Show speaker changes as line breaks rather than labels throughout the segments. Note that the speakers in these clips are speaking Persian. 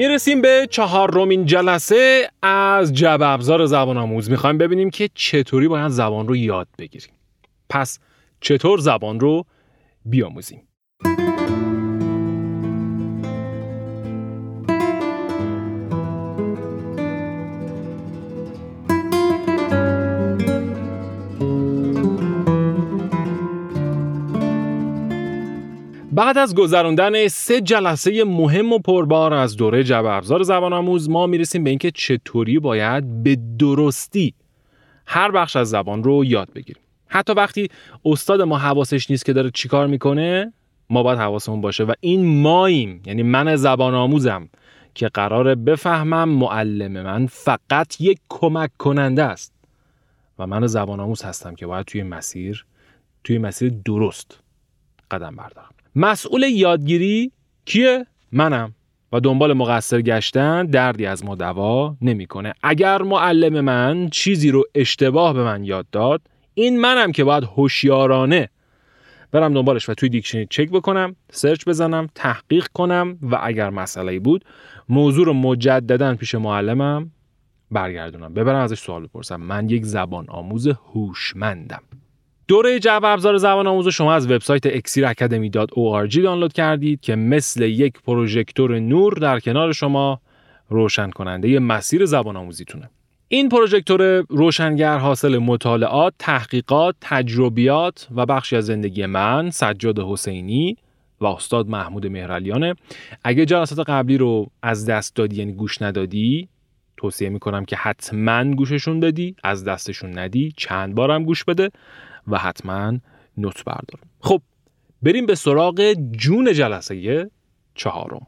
می‌رسیم به چهارمین جلسه از جب ابزار زبان آموز. می‌خوایم ببینیم که چطوری باید زبان رو یاد بگیریم. پس چطور زبان رو بیاموزیم؟ بعد از گذراندن سه جلسه مهم و پربار از دوره جبر ابزار زبان آموز ما می‌رسیم به اینکه چطوری باید به درستی هر بخش از زبان رو یاد بگیریم. حتی وقتی استاد ما حواسش نیست که داره چیکار می‌کنه ما باید حواسمون باشه و این ماییم یعنی من زبان آموزم که قرار بفهمم معلم من فقط یک کمک کننده است. و من زبان آموز هستم که باید توی مسیر توی مسیر درست قدم بردارم. مسئول یادگیری کیه؟ منم و دنبال مقصر گشتن دردی از ما دوا نمی‌کنه. اگر معلم من چیزی رو اشتباه به من یاد داد این منم که باید هوشیارانه برم دنبالش و توی دیکشنری چک بکنم سرچ بزنم تحقیق کنم و اگر مسئله بود موضوع رو مجددا پیش معلمم برگردونم ببرم ازش سوال بپرسم من یک زبان آموز هوشمندم دوره جو ابزار زبان آموز شما از وبسایت exiracademy.org دانلود کردید که مثل یک پروژکتور نور در کنار شما روشن کننده مسیر زبان آموزیتونه. این پروژکتور روشنگر حاصل مطالعات، تحقیقات، تجربیات و بخشی از زندگی من، سجاد حسینی و استاد محمود مهرلیانه. اگه جلسات قبلی رو از دست دادی یعنی گوش ندادی، توصیه می‌کنم که حتما گوششون بدی، از دستشون ندی، چند بارم گوش بده و حتما نوت بردار. خب بریم به سراغ جون جلسه چهارم.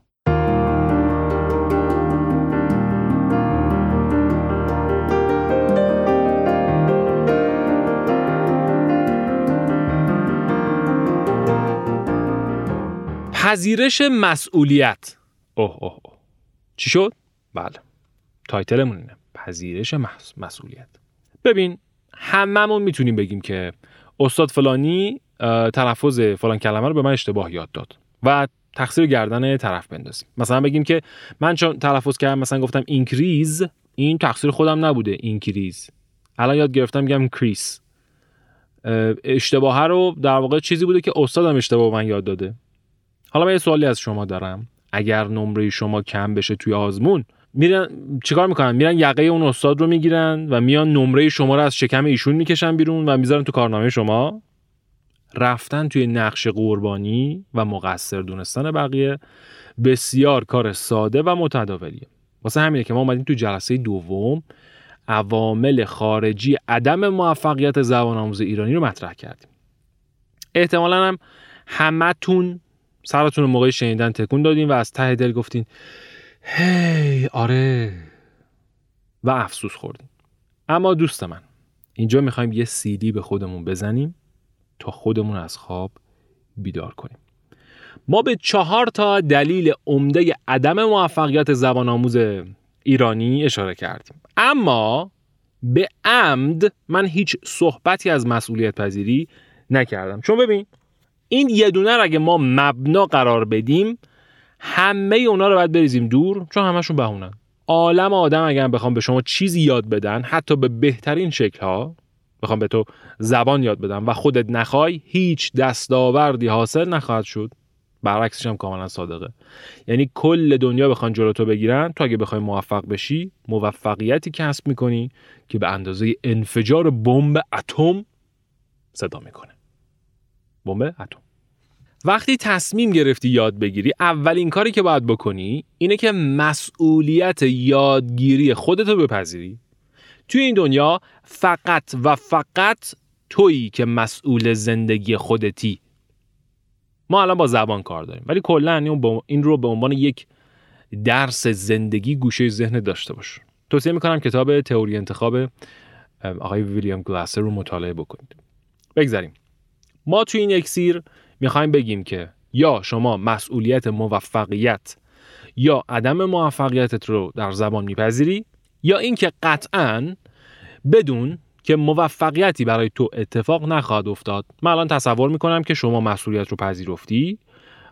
پذیرش مسئولیت. اوه اوه اوه. چی شد؟ بله. تایتلمون اینه. پذیرش مسئولیت. ببین هممون می‌تونیم بگیم که استاد فلانی تلفظ فلان کلمه رو به من اشتباه یاد داد و تقصیر گردن طرف بندازیم. مثلا بگیم که من چون تلفظ کردم مثلا گفتم اینکریز این تقصیر خودم نبوده اینکریز. الان یاد گرفتم میگم کریس. اشتباه رو در واقع چیزی بوده که استادم اشتباه من یاد داده. حالا من یه سوالی از شما دارم. اگر نمره شما کم بشه توی آزمون میرن چیکار می‌کنن؟ میرن یقه اون استاد رو می‌گیرن و میان نمره شما رو از شکم ایشون می‌کشن بیرون و می‌ذارن تو کارنامه شما. رفتن توی نقش قربانی و مقصر دونستن بقیه بسیار کار ساده و متداولیه. واسه همینه که ما اومدیم تو جلسه دوم عوامل خارجی عدم موفقیت زبان آموز ایرانی رو مطرح کردیم. احتمالا هم همتون سرتون موقع شنیدن تکون دادین و از ته دل گفتین هی آره. و افسوس خوردیم. اما دوست من اینجا می‌خوایم یه سیدی به خودمون بزنیم تا خودمون از خواب بیدار کنیم. ما به چهار تا دلیل عمده عدم موفقیت زبان آموز ایرانی اشاره کردیم. اما به عمد من هیچ صحبتی از مسئولیت پذیری نکردم. چون ببین این یه دونه اگه ما مبنا قرار بدیم همه اونا رو باید بریزیم دور چون همشون بهونن. عالم آدم اگر بخوام به شما چیزی یاد بدن حتی به بهترین شکل ها بخوام به تو زبان یاد بدم و خودت نخوای هیچ دستاوردی حاصل نخواهد شد. برعکسش هم کاملا صادقه. یعنی کل دنیا بخوان جلو تو بگیرن تو اگه بخوای موفق بشی موفقیتی کسب می‌کنی که به اندازه انفجار بمب اتم صدا می‌کنه. بمب اتم. وقتی تصمیم گرفتی یاد بگیری اولین کاری که باید بکنی اینه که مسئولیت یادگیری خودتو بپذیری. توی این دنیا فقط و فقط تویی که مسئول زندگی خودتی. ما الان با زبان کار داریم ولی کلا این رو به عنوان یک درس زندگی گوشه ذهن داشته باش. توصیه می‌کنم کتاب تئوری انتخاب آقای ویلیام گلاسر رو مطالعه بکنید. بگذاریم. ما توی این اکسیر می‌خوایم بگیم که یا شما مسئولیت موفقیت یا عدم موفقیتت رو در زبان میپذیری یا اینکه قطعا بدون که موفقیتی برای تو اتفاق نخواهد افتاد. من الان تصور می‌کنم که شما مسئولیت رو پذیرفتی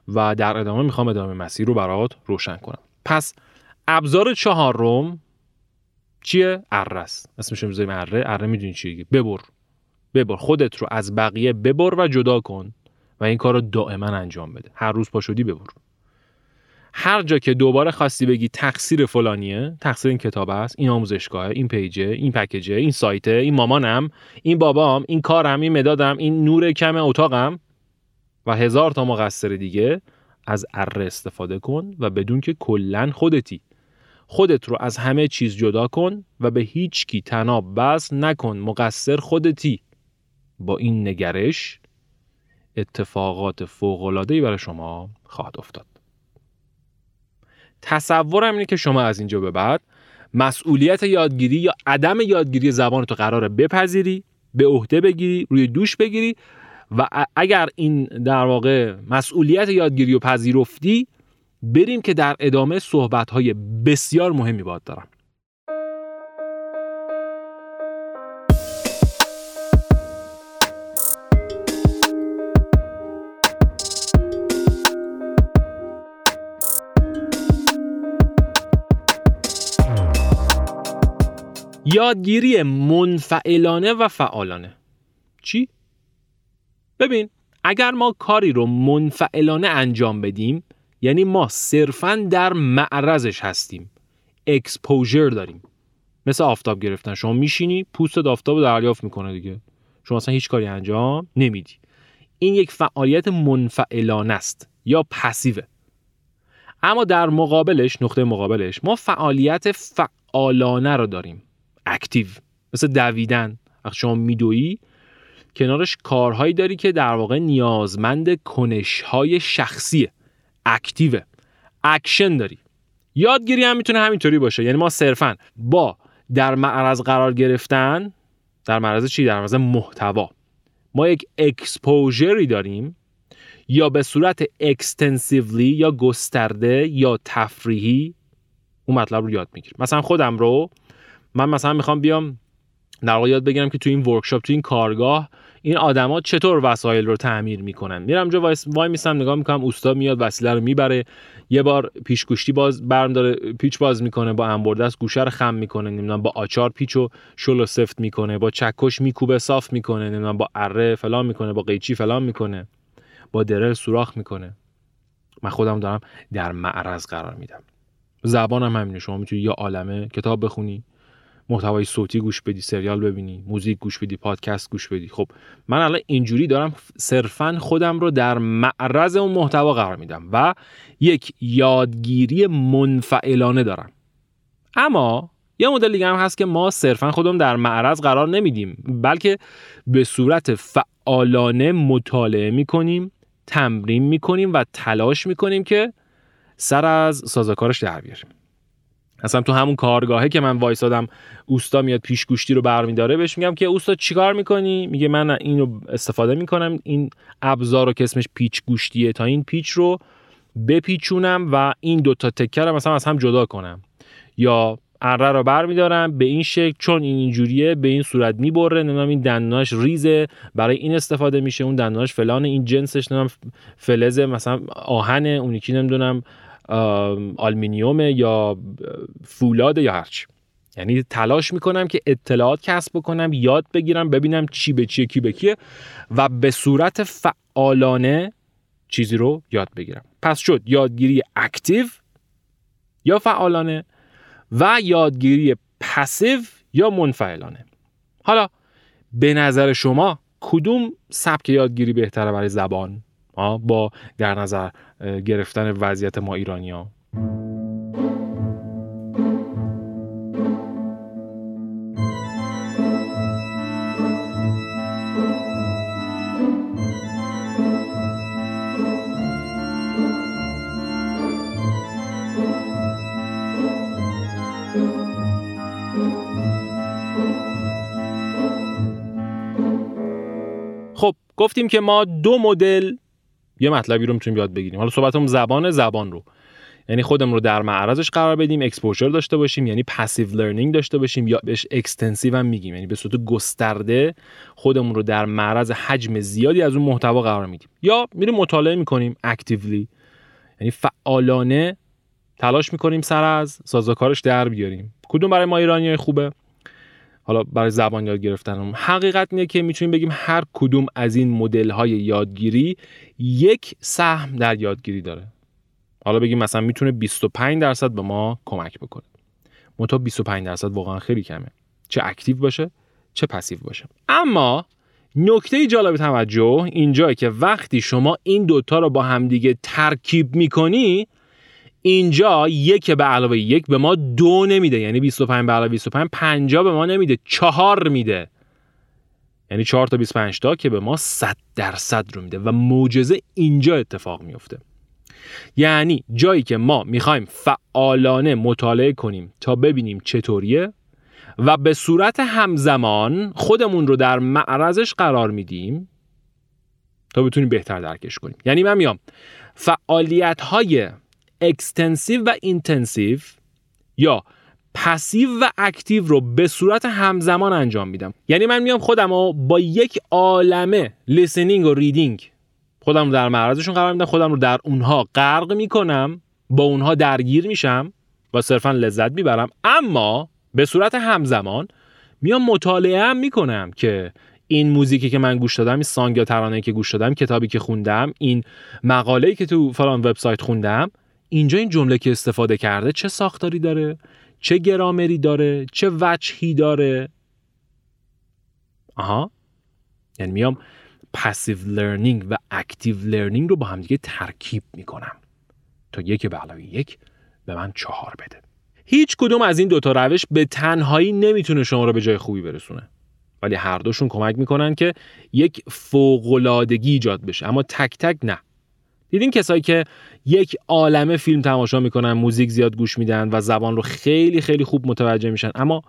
و در ادامه می‌خوام ادامه مسیر رو برات روشن کنم. پس ابزار چهارم چیه؟ اره است. اسمش می‌ذاریم اره. اره می‌دونی چیه؟ ببر. ببر. خودت رو از بقیه ببر و جدا کن. و این کار رو دائما انجام بده. هر روز پا شدی ببر هر جا که دوباره خواستی بگی تقصیر فلانیه تقصیر این کتاب است این آموزشگاه این پیجه این پکیجه این سایته این مامانم این بابام این کارم این مدادم این نور کم اتاقم و هزار تا مقصر دیگه از اره استفاده کن و بدون که کلا خودتی. خودت رو از همه چیز جدا کن و به هیچ کی تناب بس نکن مقصر خودتی. با این نگرش اتفاقات فوق‌العاده‌ای برای شما خواهد افتاد. تصورم اینه که شما از اینجا به بعد مسئولیت یادگیری یا عدم یادگیری زبان تو قراره بپذیری به عهده بگیری روی دوش بگیری و اگر این در واقع مسئولیت یادگیری و پذیرفتی بریم که در ادامه صحبت های بسیار مهمی باد دارم. یادگیری منفعلانه و فعالانه. چی؟ ببین اگر ما کاری رو منفعلانه انجام بدیم یعنی ما صرفا در معرضش هستیم اکسپوژر داریم. مثل آفتاب گرفتن. شما میشینی پوست آفتاب رو دریافت می‌کنه دیگه. شما اصلا هیچ کاری انجام نمیدی. این یک فعالیت منفعلانه است یا پسیوه اما در مقابلش نقطه مقابلش ما فعالیت فعالانه رو داریم. active مثل دویدن. وقتی شما میدویی کنارش کارهایی داری که در واقع نیازمند کنشهای شخصیه. active ه. action داری. یادگیری هم می‌تونه همینطوری باشه. یعنی ما صرفا با در معرض قرار گرفتن در معرض چی؟ در معرض محتوا. ما یک exposure ی داریم یا به صورت extensively یا گسترده یا تفریحی اون مطلب رو یاد می‌گیریم. مثلا خودم رو من مثلا می‌خوام بیام در واقع یاد بگیرم که تو این ورکشاپ تو این کارگاه این آدما چطور وسایل رو تعمیر می‌کنن؟ میرم جا وای, میسم نگاه می‌کنم اوستا میاد وسیله رو می‌بره. یه بار پیشگوشتی باز برم داره پیچ باز می‌کنه با انبرده گوشه رو خم می‌کنه نمی‌دونم با آچار پیچو شل و سفت می‌کنه با چکش میکوبه صاف می‌کنه نمی‌دونم با اره فلان می‌کنه با قیچی فلان می‌کنه با درل سوراخ می‌کنه. من خودم دارم در معرض قرار میدم. زبانم همینه شما می‌تونی یا عالمه کتاب بخونی محتوای صوتی گوش بدی سریال ببینی موزیک گوش بدی پادکست گوش بدی. خب من الان اینجوری دارم صرفا خودم رو در معرض اون محتوا قرار میدم و یک یادگیری منفعلانه دارم. اما یه مدل دیگه هم هست که ما صرفا خودم در معرض قرار نمیدیم بلکه به صورت فعالانه مطالعه می‌کنیم تمرین می‌کنیم و تلاش می‌کنیم که سر از سازوکارش در بیاریم. اصلا تو همون کارگاهه که من وایسادم اوستا میاد پیشگوشتی رو برمیداره بهش میگم که اوستا چیکار می‌کنی؟ میگه من اینو استفاده می‌کنم این ابزار رو که اسمش پیچ گوشتیه تا این پیچ رو بپیچونم و این دوتا تکه رو مثلا از هم جدا کنم. یا اره رو برمیدارم به این شکل چون این اینجوریه به این صورت می‌بره نمی‌دونم این دندوناش ریزه برای این استفاده میشه اون دندوناش فلان این جنسش نمی‌دونم فلز مثلا آهن اون یکی نمی‌دونم آلومینیوم یا فولاد یا هرچی یعنی تلاش می‌کنم که اطلاعات کسب بکنم یاد بگیرم ببینم چی به چیه کی به کیه و به صورت فعالانه چیزی رو یاد بگیرم. پس شد یادگیری active یا فعالانه و یادگیری passive یا منفعلانه. حالا به نظر شما کدوم سبک یادگیری بهتره برای زبان؟ با در نظر گرفتن وضعیت ما ایرانی ها خب گفتیم که ما دو مدل یه مطلبی رو می‌تونیم یاد بگیریم. حالا صحبتمون زبان زبان رو. یعنی خودمون رو در معرضش قرار بدیم exposure داشته باشیم یعنی passive learning داشته باشیم یا بهش extensive هم میگیم. یعنی به صورت گسترده خودمون رو در معرض حجم زیادی از اون محتوا قرار میدیم یا میریم مطالعه می‌کنیم actively یعنی فعالانه تلاش می‌کنیم سر از سازوکارش در بیاریم. کدوم برای ما ایرانی خوبه؟ حالا برای زبان یاد گرفتن حقیقت اینه که می‌تونیم بگیم هر کدوم از این مدل های یادگیری یک سهم در یادگیری داره. حالا بگیم مثلا می‌تونه 25 درصد به ما کمک بکنه. منتها 25 درصد واقعا خیلی کمه. چه اکتیو باشه چه پسیو باشه. اما نکته جالب توجه اینجا که وقتی شما این دوتا رو با همدیگه ترکیب می‌کنی اینجا یک به علاوه یک به ما دو نمیده. یعنی 25 به علاوه 25 50 به ما نمیده. چهار میده. یعنی 4 تا 25 تا که به ما 100 درصد رو میده و معجزه اینجا اتفاق میفته. یعنی جایی که ما می‌خوایم فعالانه مطالعه کنیم تا ببینیم چطوریه و به صورت همزمان خودمون رو در معرضش قرار میدیم تا بتونیم بهتر درکش کنیم. یعنی من میام. فعالیت های extensive و intensive یا passive و active رو به صورت همزمان انجام میدم. یعنی من میام خودم رو با یک عالمه listening و reading خودم رو در معرضشون قرار میدم خودم رو در اونها غرق می‌کنم با اونها درگیر میشم و صرفا لذت می‌برم. اما به صورت همزمان میام مطالعه هم می‌کنم که این موزیکی که من گوش دادم این song یا ترانه که گوش دادم کتابی که خوندم این مقاله‌ای که تو فلان وبسایت خوندم اینجا این جمله که استفاده کرده چه ساختاری داره؟ چه گرامری داره؟ چه وجهی داره؟ آها. یعنی میام passive learning و active learning رو با هم دیگه ترکیب می‌کنم. تا یک به علاوه یک به من چهار بده. هیچ کدوم از این دوتا روش به تنهایی نمی‌تونه شما رو به جای خوبی برسونه. ولی هر دوشون کمک می‌کنن که یک فوق‌العادگی ایجاد بشه. اما تک تک نه. دیدین کسایی که یک عالمه فیلم تماشا می‌کنن موزیک زیاد گوش میدن و زبان رو خیلی خیلی خوب متوجه میشن اما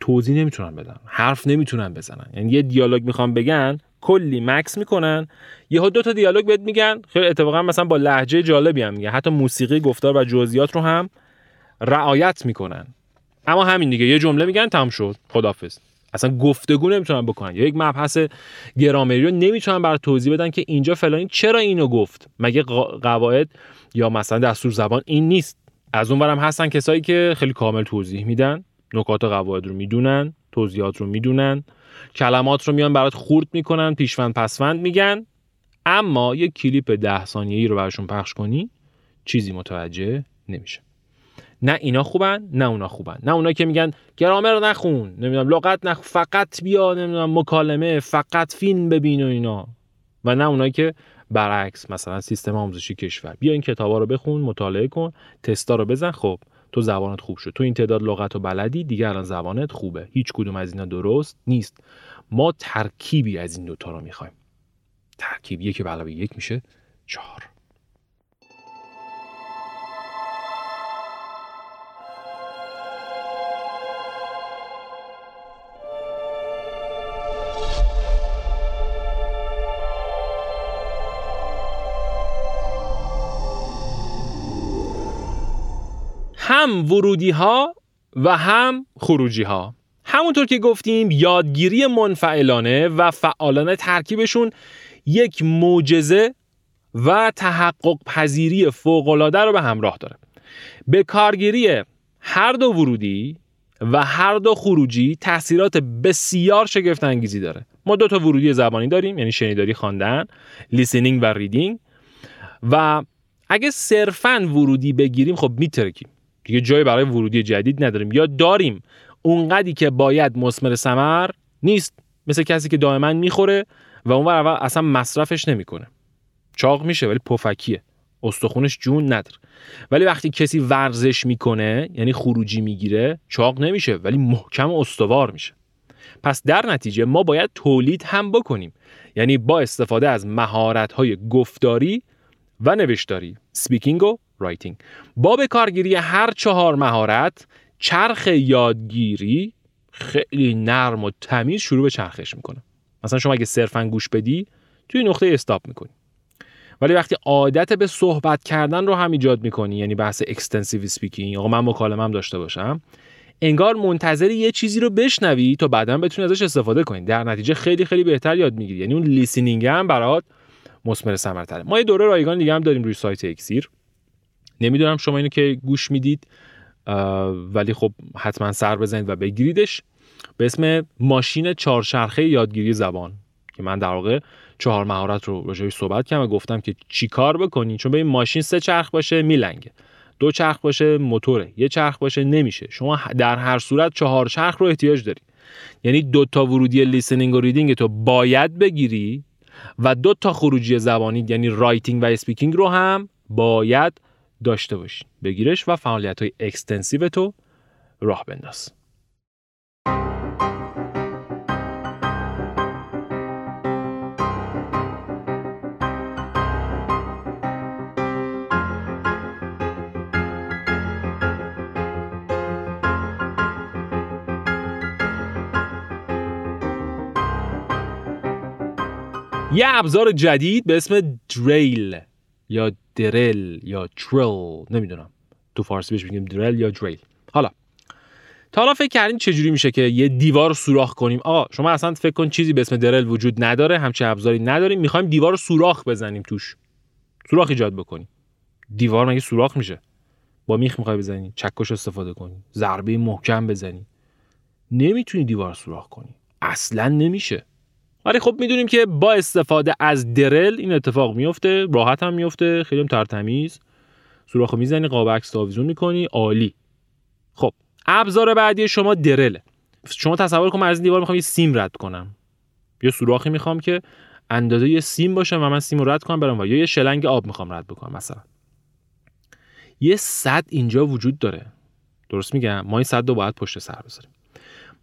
توضیح نمی‌تونن بدن حرف نمی‌تونن بزنن. یعنی یه دیالوگ می‌خوان بگن کلی مکس می‌کنن یهو دو تا دیالوگ بهت میگن. خیلی اتفاقا مثلا با لحجه جالبی هم میگن. حتی موسیقی گفتار و جزئیات رو هم رعایت می‌کنن. اما همین دیگه یه جمله میگن تمام شد. خدافظ اصلا گفتگو نمی‌تونن بکنن. یا یک مبحث گرامری رو نمی‌تونن بر توضیح بدن که اینجا فلانی چرا اینو گفت. مگه قواعد یا مثلا دستور زبان این نیست. از اون برم هستن کسایی که خیلی کامل توضیح میدن نکات قواعد رو می‌دونن توضیحات رو می‌دونن کلمات رو میان برات خورد می‌کنن پیشوند پسوند میگن. اما یک کلیپ ده ثانیه‌ای رو براشون پخش کنی چیزی متوجه نمیشه. نه اینا خوبن نه اونا خوبن. نه اونا که میگن گرامر نخون نمی‌دونم لغت نخ فقط بیا نمی‌دونم مکالمه فقط فیلم ببین و اینا. و نه اونایی که برعکس مثلا سیستم آموزشی کشور. بیا این کتابا رو بخون مطالعه کن تستا رو بزن. خب تو زبانت خوب شد. تو این تعداد لغت و بلدی دیگه الان زبانت خوبه. هیچ کدوم از اینا درست نیست. ما ترکیبی از این دوتا رو می‌خوایم. ترکیب یک علاوه یک میشه. چهار. هم ورودی ها و هم خروجی ها همونطور که گفتیم یادگیری منفعلانه و فعالانه ترکیبشون یک معجزه و تحقق پذیری فوقالعاده رو به همراه داره. به کارگیری هر دو ورودی و هر دو خروجی تاثیرات بسیار شگفت انگیزی داره. ما دو تا ورودی زبانی داریم یعنی شنیداری خواندن لیسنینگ و ریدینگ و اگه صرفا ورودی بگیریم خب میترکیم. دیگه جایی برای ورودی جدید نداریم. یا داریم. اونقدی که باید مسمر سمر نیست. مثل کسی که دائما می‌خوره و اون اول اصلا مصرفش نمی‌کنه. چاق میشه ولی پفکیه. استخونش جون نداره. ولی وقتی کسی ورزش می‌کنه یعنی خروجی می‌گیره چاق نمیشه ولی محکم و استوار میشه. پس در نتیجه ما باید تولید هم بکنیم. یعنی با استفاده از مهارت های گفتاری و نوشتاری speaking و writing با به کارگیری هر چهار مهارت چرخ یادگیری خیلی نرم و تمیز شروع به چرخش می‌کنه. مثلا شما اگه صرفا گوش بدی توی نقطه stop می‌کنی. ولی وقتی عادت به صحبت کردن رو هم ایجاد می‌کنی یعنی بحث extensive speaking آقا من مکالمه هم داشته باشم انگار منتظر یه چیزی رو بشنوی تا بعدا بتونی ازش استفاده کنی. در نتیجه خیلی خیلی بهتر یاد می‌گیری. یعنی اون listening هم برات مثمر ثمرتره. ما یه دوره رایگان دیگه هم داریم روی سایت اکسیر. نمی‌دونم شما اینو که گوش می‌دید ولی خب حتما سر بزنید و بگیریدش. به اسم ماشین چهارچرخه یادگیری زبان که من در واقع چهار مهارت رو راجعش صحبت کردم و گفتم که چی کار بکنی؟ چون به این ماشین سه چرخ باشه میلنگه. دو چرخ باشه موتوره. یه چرخ باشه نمیشه. شما در هر صورت چهار چرخ رو احتیاج داری. یعنی دو تا ورودی listening و reading تو باید بگیری و دو تا خروجی زبانی یعنی writing و speaking رو هم باید داشته باشی. بگیرش و فعالیت های extensive تو راه بنداز. یه ابزار جدید به اسم دریل یا درل یا ترل نمی‌دونم. تو فارسی بهش میگیم درل یا دریل حالا تا حالا فکر کردین چجوری میشه که یه دیوار رو سوراخ کنیم؟ آقا شما اصلا فکر کن چیزی به اسم درل وجود نداره همچه ابزاری نداریم. می‌خوایم دیوار رو سوراخ بزنیم توش. سوراخ ایجاد بکنیم. دیوار مگه سوراخ میشه؟ با میخ می‌خوای بزنی چکش استفاده کنی ضربه محکم بزنی. نمی‌تونی دیوار سوراخ کنی. اصلا نمیشه. ولی خب می‌دونیم که با استفاده از درل این اتفاق میفته راحت هم میفته خیلی هم ترتمیز. سوراخ می‌زنی قاب عکس آویزون می‌کنی عالی. خب ابزار بعدی شما درله شما تصور کن من از این دیوار می‌خوام یه سیم رد کنم. یه سوراخی می‌خوام که اندازه یه سیم باشه و من سیم رد کنم برم و یا یه شلنگ آب می‌خوام رد بکنم مثلا. یه صد اینجا وجود داره. درست میگم؟ ما این صد رو باید پشت سر بذاریم.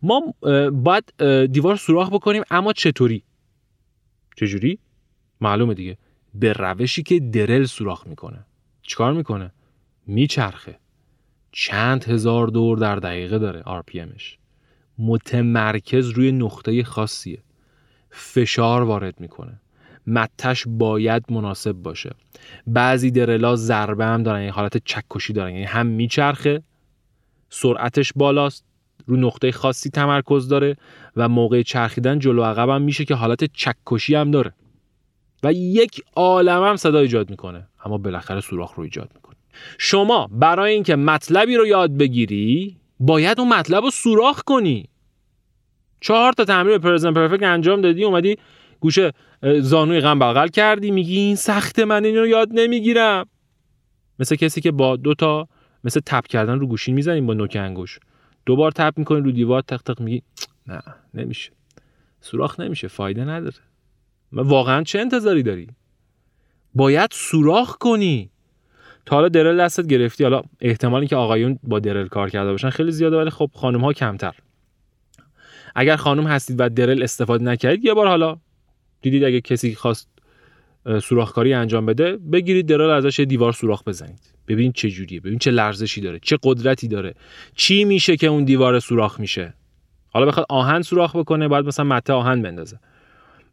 ما باید دیوار سوراخ بکنیم اما چطوری؟ چجوری؟ معلومه دیگه. به روشی که درل سوراخ می‌کنه. چیکار می‌کنه؟ میچرخه. چند هزار دور در دقیقه داره RPMش متمرکز روی نقطه خاصیه. فشار وارد می‌کنه. متش باید مناسب باشه. بعضی درلا ضربه هم دارن یعنی حالت چکشی دارن. یعنی هم میچرخه سرعتش بالاست. رو نقطه خاصی تمرکز داره و موقع چرخیدن جلو عقب هم میشه که حالت چکشی هم داره. و یک عالم هم صدا ایجاد می‌کنه. اما بالاخره سوراخ رو ایجاد می‌کنه. شما برای اینکه مطلبی رو یاد بگیری باید اون مطلب رو سوراخ کنی. چهار تا تمرین پرزنت پرفکت انجام دادی اومدی گوشه زانوی غم بغل کردی میگی این سخت من این رو یاد نمی‌گیرم. مثل کسی که با دو تا مثل تپ کردن رو گوشین می‌زنیم با نوک انگوش دوبار تپ می‌کنی رو دیوار تق تق میگی نه نمیشه. سوراخ نمیشه فایده نداره. واقعا چه انتظاری داری؟ باید سوراخ کنی. تا حالا درل دستت گرفتی. حالا احتمالی که آقایون با درل کار کرده باشن خیلی زیاده ولی خب خانم ها کمتر. اگر خانم هستید و درل استفاده نکردید یه بار حالا دیدید اگه کسی خواست سوراخکاری انجام بده بگیرید درل ازش دیوار سوراخ بزنید. ببین چه جوریه ببین چه لرزشی داره چه قدرتی داره. چی میشه که اون دیوار سوراخ میشه؟ حالا بخواد آهن سوراخ بکنه باید مثلا مته آهن بندازه.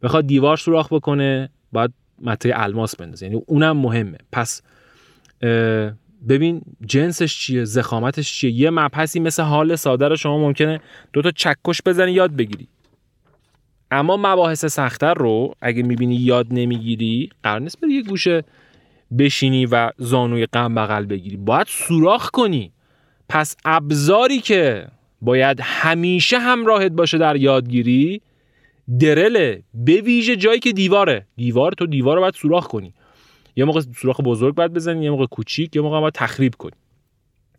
بخواد دیوار سوراخ بکنه باید مته الماس بندازه. یعنی اونم مهمه. پس ببین جنسش چیه زخامتش چیه؟ یه مبحثی مثل حال ساده رو شما ممکنه دو تا چکش بزنی یاد بگیری. اما مباحث سختتر رو اگه می‌بینی یاد نمی‌گیری قرار نیست بری یه گوشه بشینی و زانوی غم بغل بگیری. باید سوراخ کنی. پس ابزاری که باید همیشه همراهت باشه در یادگیری درله به ویژه جایی که دیواره. دیوار تو دیوار رو باید سوراخ کنی. یه موقع سوراخ بزرگ باید بزنی یه موقع کوچیک یه موقع باید تخریب کنی.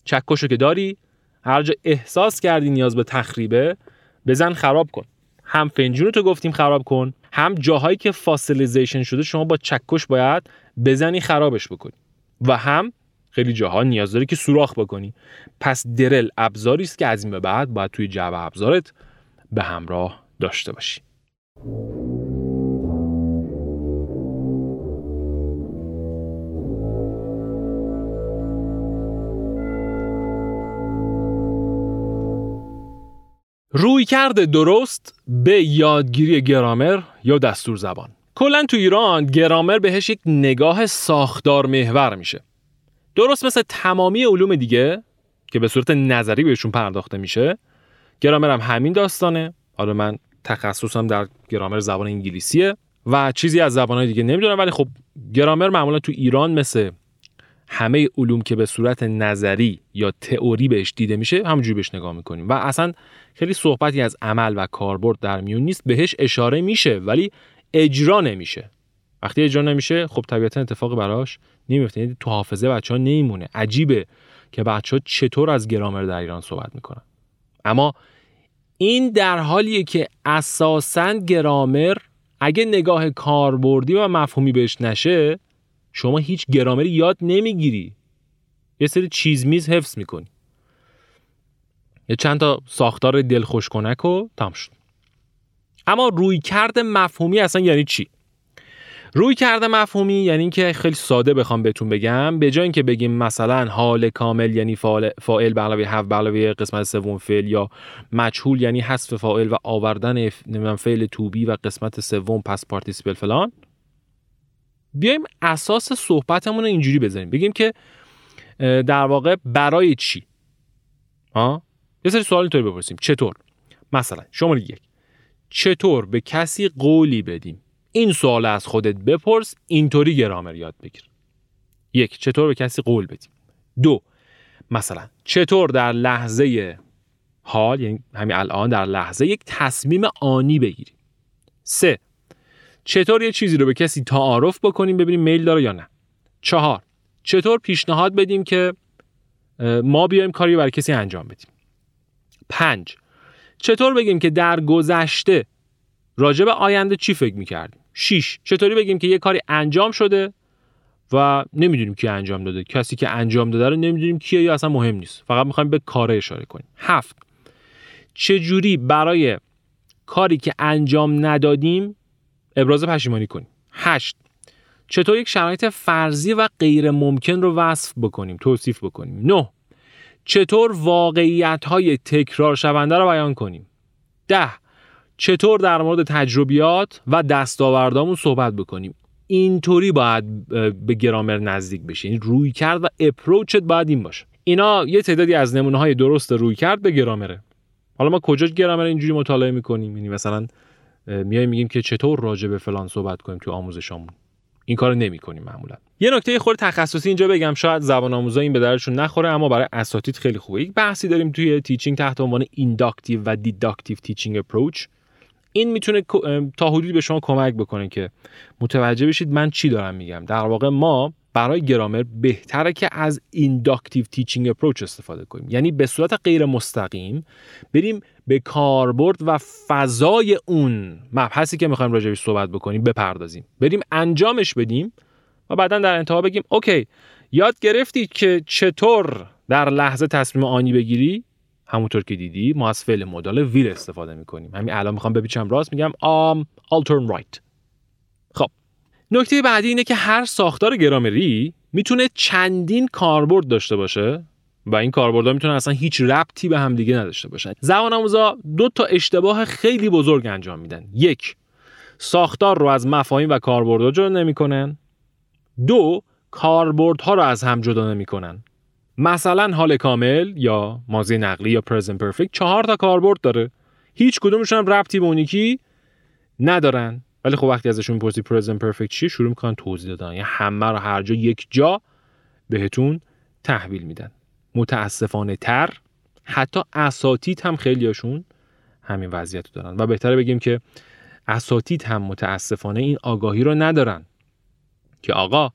چکشو که داری هر جا احساس کردی نیاز به تخریبه بزن خراب کن. هم فنجون تو گفتیم خراب کن هم جاهایی که فاسیلیزیشن شده شما با چکش باید بزنی خرابش بکنی. و هم خیلی جاها نیاز داری که سوراخ بکنی. پس درل ابزاری است که از این به بعد باید توی جعبه ابزارت به همراه داشته باشی. روی کرده درست به یادگیری گرامر یا دستور زبان. کلا تو ایران گرامر بهش یک نگاه ساختار محور میشه. درست مثل تمامی علوم دیگه که به صورت نظری بهشون پرداخته میشه گرامر هم همین داستانه. حالا من تخصصم در گرامر زبان انگلیسیه و چیزی از زبانهای دیگه نمی‌دونم ولی خب گرامر معمولا تو ایران مثل همه علوم که به صورت نظری یا تئوری بهش دیده میشه همونجوری بهش نگاه می‌کنیم. و اصلا خیلی صحبتی از عمل و کاربرد در میون نیست بهش اشاره میشه ولی اجرا نمیشه. وقتی اجرا نمیشه خب طبیعتا اتفاقی براش نمیفته. یعنی تو حافظه بچه ها نمیمونه. عجیبه که بچه ها چطور از گرامر در ایران صحبت می‌کنن. اما این در حالیه که اساسا گرامر اگه نگاه کاربردی و مفهومی بهش نشه شما هیچ گرامری یاد نمی‌گیری. یه سری چیز میز حفظ می‌کنی. یه چند تا ساختار دلخوش کنک و شد. اما رویکرد مفهومی اصلا یعنی چی؟ رویکرد مفهومی یعنی اینکه خیلی ساده بخوام بهتون بگم به جای اینکه بگیم مثلا حال کامل یعنی فاعل فاعل به علاوه have به قسمت سوم فعل یا مجهول یعنی حذف فاعل و آوردن فعل to be و قسمت سوم past participle فلان. بیایم اساس صحبتمون رو اینجوری بزنیم. بگیم که در واقع برای چی؟ ها؟ یه سری سوال اینطوری بپرسیم. چطور؟ مثلا شماره یک. چطور به کسی قولی بدیم؟ این سوال از خودت بپرس اینطوری گرامر یاد بگیر. یک چطور به کسی قول بدیم؟ دو مثلا چطور در لحظه حال یعنی همین الان در لحظه یک تصمیم آنی بگیریم؟ سه چطور یه چیزی رو به کسی تعارف بکنیم ببینیم میل داره یا نه؟ چهار چطور پیشنهاد بدیم که ما بیایم کاری برای کسی انجام بدیم؟ پنج چطور بگیم که در گذشته راجع به آینده چی فکر می‌کردیم؟ 6 چطوری بگیم که یه کاری انجام شده و نمی‌دونیم کی انجام داده. کسی که انجام داده رو نمی‌دونیم کیه یا اصلا مهم نیست. فقط می‌خوایم به کار اشاره کنیم. هفت. چجوری برای کاری که انجام ندادیم ابراز پشیمانی کنیم؟ هشت. چطور یک شرایط فرضی و غیر ممکن رو وصف بکنیم توصیف بکنیم؟ نه. چطور واقعیت های تکرار شونده رو بیان کنیم. ده چطور در مورد تجربیات و دستاوردامون صحبت بکنیم. اینطوری باید به گرامر نزدیک بشه یعنی روی کرد و اپروچت باید این باشه. اینا یه تعدادی از نمونه های درست روی کرد به گرامره. حالا ما کجا گرامر اینجوری مطالعه می‌کنیم؟ یعنی مثلا میایم میگیم که چطور راجع به فلان صحبت کنیم تو آموزشامون. این کارو نمی‌کنیم معمولا. یه نکته خود تخصصی اینجا بگم شاید زبان آموزا این به دردشون نخوره اما برای اساتید خیلی خوبه. یک بحثی داریم توی teaching تحت عنوان inductive و deductive teaching approach این می‌تونه تا حدودی به شما کمک بکنه که متوجه بشید من چی دارم میگم. در واقع ما برای گرامر بهتره که از inductive teaching approach استفاده کنیم. یعنی به صورت غیر مستقیم بریم به کاربرد و فضای اون مبحثی که می‌خوایم راجعش صحبت بکنیم بپردازیم. بریم انجامش بدیم و بعدا در انتها بگیم اوکی یاد گرفتی که چطور در لحظه تصمیم آنی بگیری؟ همونطور که دیدی ما از فعل مدال ویل استفاده می‌کنیم. همین الان می‌خوام بپیچم راست میگم آم آلترن رایت خب نکته بعدی اینه که هر ساختار گرامری می‌تونه چندین کاربرد داشته باشه و این کاربردها می‌تونن اصلا هیچ ربطی به هم دیگه نداشته باشن. زبان آموزا دو تا اشتباه خیلی بزرگ انجام میدن. یک ساختار رو از مفاهیم و کاربردها جدا نمی‌کنن. دو کاربردها رو از هم جدا نمی‌کنن. مثلا حال کامل یا ماضی نقلی یا پرزنت پرفکت چهار تا کاربرد داره. هیچ کدومشون هم ربطی به اونیکی ندارن. ولی خب وقتی ازشون پرسی پرزنت پرفکت چیه شروع می‌کنن توضیح دادن. یعنی همه رو هر جا یک جا بهتون تحویل میدن. متاسفانه تر حتی اساتید هم خیلیاشون همین وضعیت رو دارن. و بهتره بگیم که اساتید هم متاسفانه این آگاهی رو ندارن. که آقا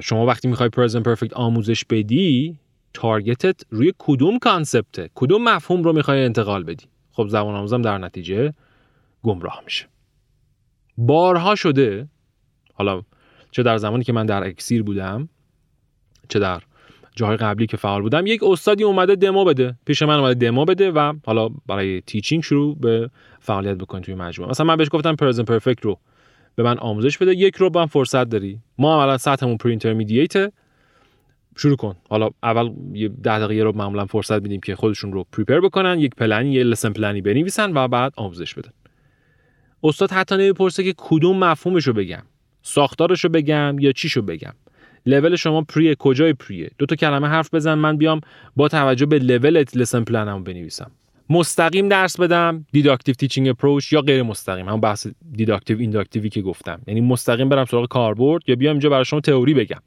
شما وقتی می‌خوای پرزنت پرفکت آموزش بدی تارگتت روی کدوم کانسپته کدوم مفهوم رو می‌خوای انتقال بدی؟ خب زبان آموزم در نتیجه گمراه میشه. بارها شده حالا چه در زمانی که من در اکسیر بودم چه در جاهای قبلی که فعال بودم یک استادی اومده دمو بده. پیش من اومده دمو بده و حالا برای teaching شروع به فعالیت بکنه توی مجموعه. مثلا من بهش گفتم present perfect رو به من آموزش بده. یک ربعم فرصت داری. ما عملا سطحمون pre-intermediate شروع کن. حالا اول یه ده دقیقه ربع معمولا فرصت میدیم که خودشون رو prepare بکنن. یک پلنی یه lesson plan ی بنویسن و بعد آموزش بدن. استاد حتی نمی‌پرسه که کدوم مفهومش رو بگم. ساختارش رو بگم یا چیشو بگم. level شما pre ه کجای pre ه دو تا کلمه حرف بزن. من بیام با توجه به level ت lesson plan مو بنویسم. مستقیم درس بدم deductive teaching approach یا غیر مستقیم همون بحث deductive inductive ی که گفتم. یعنی مستقیم برم سراغ کاربرد یا بیام اینجا برای شما تئوری بگم.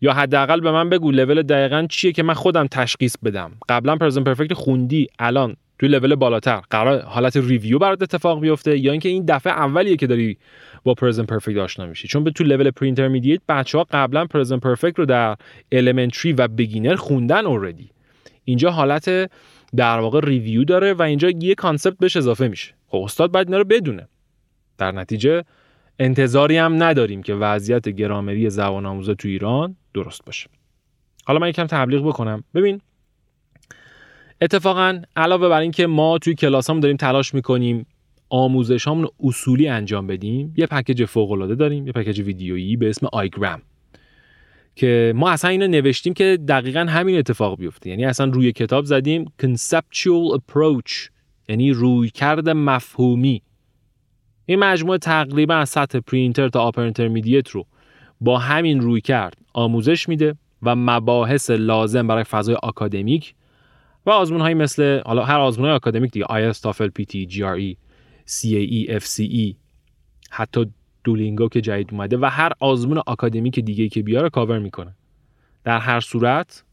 یا حداقل به من بگو لول دقیقا چیه که من خودم تشخیص بدم. قبلا present perfect خوندی الان توی لول بالاتر. قراره حالت review برات اتفاق بیفته یا اینکه این دفعه اولیه که داری با present perfect آشنا میشی. چون به تو level pre-intermediate بچه‌ها قبلا present perfect رو در elementary و beginner خوندن already اینجا حالت در واقع review داره و اینجا یه concept بهش اضافه میشه. خب استاد باید اینا رو بدونه. در نتیجه انتظاری هم نداریم که وضعیت گرامری زبان آموزه تو ایران درست باشه. حالا من یکم تبلیغ بکنم. ببین اتفاقا علاوه بر اینکه ما توی کلاس هم داریم تلاش می‌کنیم آموزش اصولی انجام بدیم یه پکیج فوق العاده داریم یه پکیج ویدیویی به اسم آیگرام. که ما اصلا اینو نوشتیم که دقیقا همین اتفاق بیفته. یعنی اصلا روی کتاب زدیم conceptual approach یعنی رویکرد مفهومی. این مجموعه تقریبا از سطح pre-inter تا upper-intermediate رو با همین رویکرد آموزش میده و مباحث لازم برای فضای آکادمیک و آزمون های مثل حالا هر آزمون های آکادمیک دیگه IELTS TOEFL PTE GRE CAE FCE حتی دولینگو که جدید اومده و هر آزمون آکادمیک دیگه که بیاره کاور می‌کنه. در هر صورت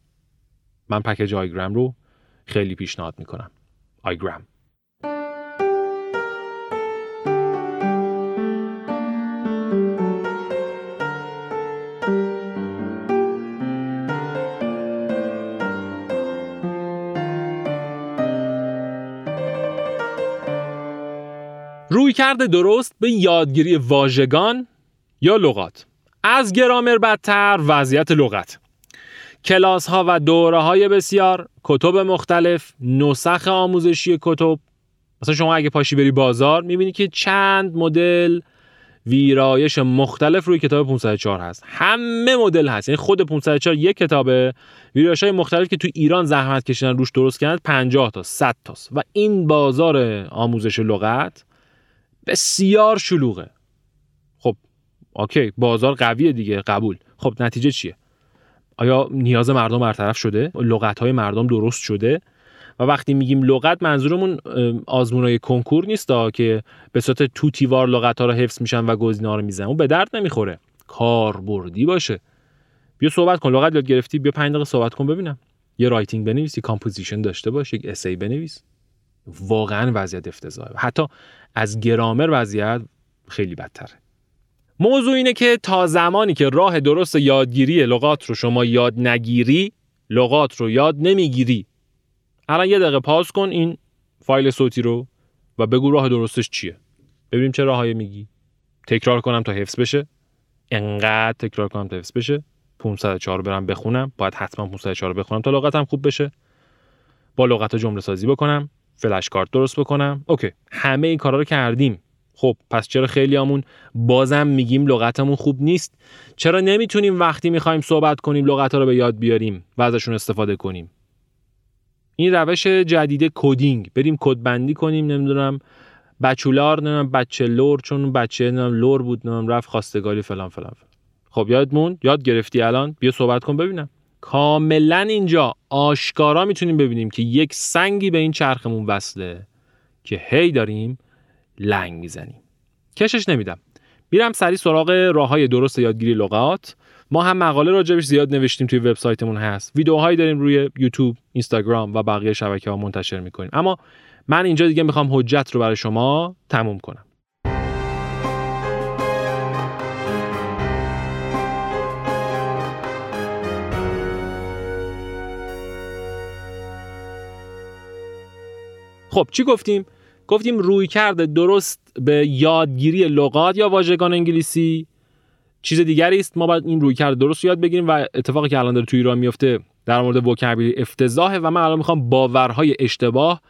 من پکیج آیگرام رو خیلی پیشنهاد می‌کنم. آیگرام. روی کرده درست به یادگیری واژگان یا لغات. از گرامر بدتر وضعیت لغت. کلاس ها و دوره های بسیار کتب مختلف نسخ آموزشی کتب. مثلا شما اگه پاشی بری بازار می‌بینی که چند مدل ویرایش مختلف روی کتاب 504 هست. همه مدل هست. یعنی خود 504 یک کتابه ویرایش های مختلف که تو ایران زحمت کشیدن روش درست کردن 50 تا 100 تاست و این بازار آموزش لغت بسیار شلوغه. خب okay بازار قویه دیگه قبول. خب نتیجه چیه؟ آیا نیاز مردم برطرف شده؟ لغت های مردم درست شده؟ و وقتی میگیم لغت منظورمون آزمون های کنکور نیست که به صورت طوطی‌وار لغت ها رو حفظ میشن و گزینه ها رو می‌زنن. اون به درد نمی‌خوره. کاربردی باشه. بیا صحبت کن. لغت یاد گرفتی؟ بیا 5 دقیقه صحبت کن ببینم. یه writing بنویسی composition داشته باش یک essay بنویس. واقعا وضعیت افتضاحه. حتی از گرامر وضعیت خیلی بدتره. موضوع اینه که تا زمانی که راه درست یادگیری لغات رو شما یاد نگیری لغات رو یاد نمی‌گیری. الان یه دقیقه پاس کن این فایل صوتی رو و بگو راه درستش چیه. ببینیم چه راههایی میگی. تکرار کنم تا حفظ بشه. انقدر تکرار کنم تا حفظ بشه. 504 رو برم بخونم. باید حتما 504 رو بخونم تا لغتم خوب بشه. با لغت جمله سازی بکنم. flashcard درست بکنم. okay همه این کارا رو کردیم. خب پس چرا خیلی همون بازم میگیم لغتمون خوب نیست. چرا نمی‌تونیم وقتی می‌خوایم صحبت کنیم لغت ها رو به یاد بیاریم و ازشون استفاده کنیم؟ این روش جدید coding. بریم کد بندی کنیم نمی‌دونم bachelor نمی‌دونم بچه لر چون بچه نمی‌دونم لر بود نمی‌دونم رفت خواستگاری فلان فلان, فلان. خب یادمون؟ یاد گرفتی الان؟ بیا صحبت کن ببینم. کاملا اینجا آشکارا می‌تونیم ببینیم که یک سنگی به این چرخمون وصله که هی داریم لنگ می‌زنیم. کشش نمیدم. میرم سری سراغ راه های درست یادگیری لغات. ما هم مقاله راجبش زیاد نوشتیم توی وبسایتمون هست. ویدیوهایی داریم روی یوتیوب اینستاگرام و بقیه شبکه ها منتشر می‌کنیم. اما من اینجا دیگه می‌خوام حجت رو برای شما تموم کنم. خب چی گفتیم؟ گفتیم روی کرده درست به یادگیری لغات یا واژگان انگلیسی چیز دیگری است. ما باید این روی کرده درست یاد بگیریم و اتفاقی که الان داره تو ایران میفته در مورد وکابیلی افتضاحه و من الان می‌خوام باورهای اشتباه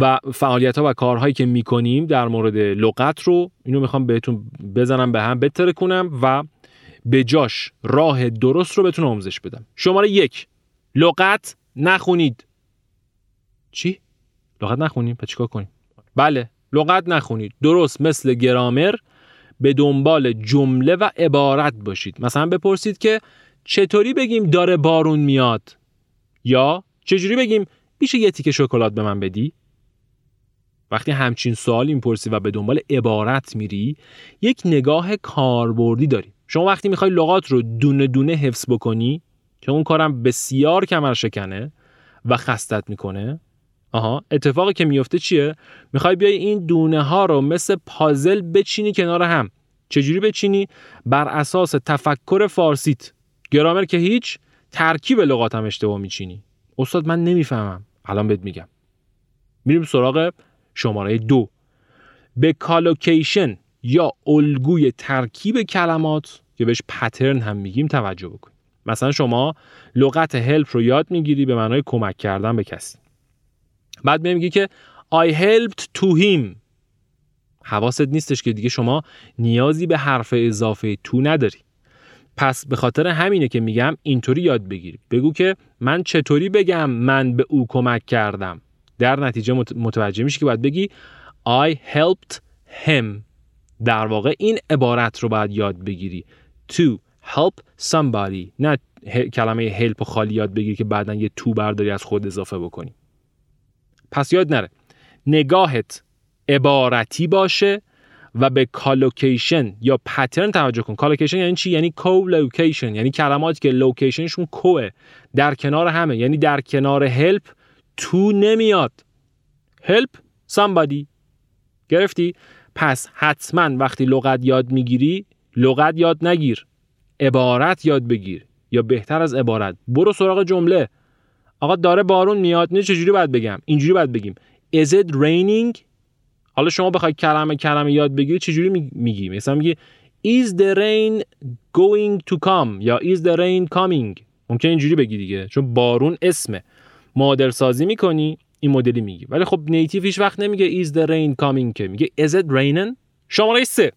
و فعالیت ها و کارهایی که می‌کنیم در مورد لغت رو اینو می‌خوام بهتون بزنم به هم بتره کنم و به جاش راه درست رو بهتون آموزش بدم. شماره یک. لغت نخونید. چی؟ لغت نخونیم پس چیکار کنیم بله لغت نخونید درست مثل گرامر به دنبال جمله و عبارت باشید. مثلا بپرسید که چطوری بگیم داره بارون میاد؟ یا چجوری بگیم میشه یه تیکه شکلات به من بدی؟ وقتی همچین سوال می‌پرسی و به دنبال عبارت میری یک نگاه کاربردی داری. شما وقتی می‌خوای لغات رو دونه دونه حفظ بکنی که اون کارم بسیار کمر شکنه و خستت می‌کنه آها. اتفاقی که میفته چیه؟ می‌خوای بیای این دونه ها رو مثل پازل بچینی کنار هم. چجوری بچینی؟ بر اساس تفکر فارسیت. گرامر که هیچ ترکیب لغات هم اشتباه میچینی. استاد من نمی‌فهمم. الان بهت میگم. میریم سراغ شماره دو. به کالوکیشن یا الگوی ترکیب کلمات که بهش پترن هم میگیم توجه بکنید مثلا شما لغت هلپ رو یاد می‌گیری به معنای کمک کردن به کسی. بعد میگی که I helped to him. حواست نیستش که دیگه شما نیازی به حرف اضافه تو نداری. پس به خاطر همینه که میگم اینطوری یاد بگیری بگو که من چطوری بگم من به او کمک کردم. در نتیجه متوجه میشه که باید بگی I helped him. در واقع این عبارت رو باید یاد بگیری. To help somebody. نه کلمه help خالی یاد بگیری که بعدا یه to برداری از خود اضافه بکنی. پس یاد نره. نگاهت عبارتی باشه و به collocation یا pattern توجه کن. collocation یعنی چی؟ یعنی co location یعنی کلماتی که location شون co ه در کنار همه. یعنی در کنار help to نمیاد. help somebody. گرفتی؟ پس حتما وقتی لغت یاد می‌گیری لغت یاد نگیر. عبارت یاد بگیر. یا بهتر از عبارت. برو سراغ جمله. آقا داره بارون میاد نه چجوری باید بگم؟ اینجوری باید بگیم. Is it raining? حالا شما بخوای کلمه کلمه یاد بگیری چجوری میگی؟ مثلا میگی is the rain going to come? یا is the rain coming? ممکن اینجوری بگی دیگه چون بارون اسمه. مادر سازی می‌کنی این مدلی میگی. ولی خب نیتیو هیچ وقت نمیگه is the rain coming که. میگه is it raining? شماره سه.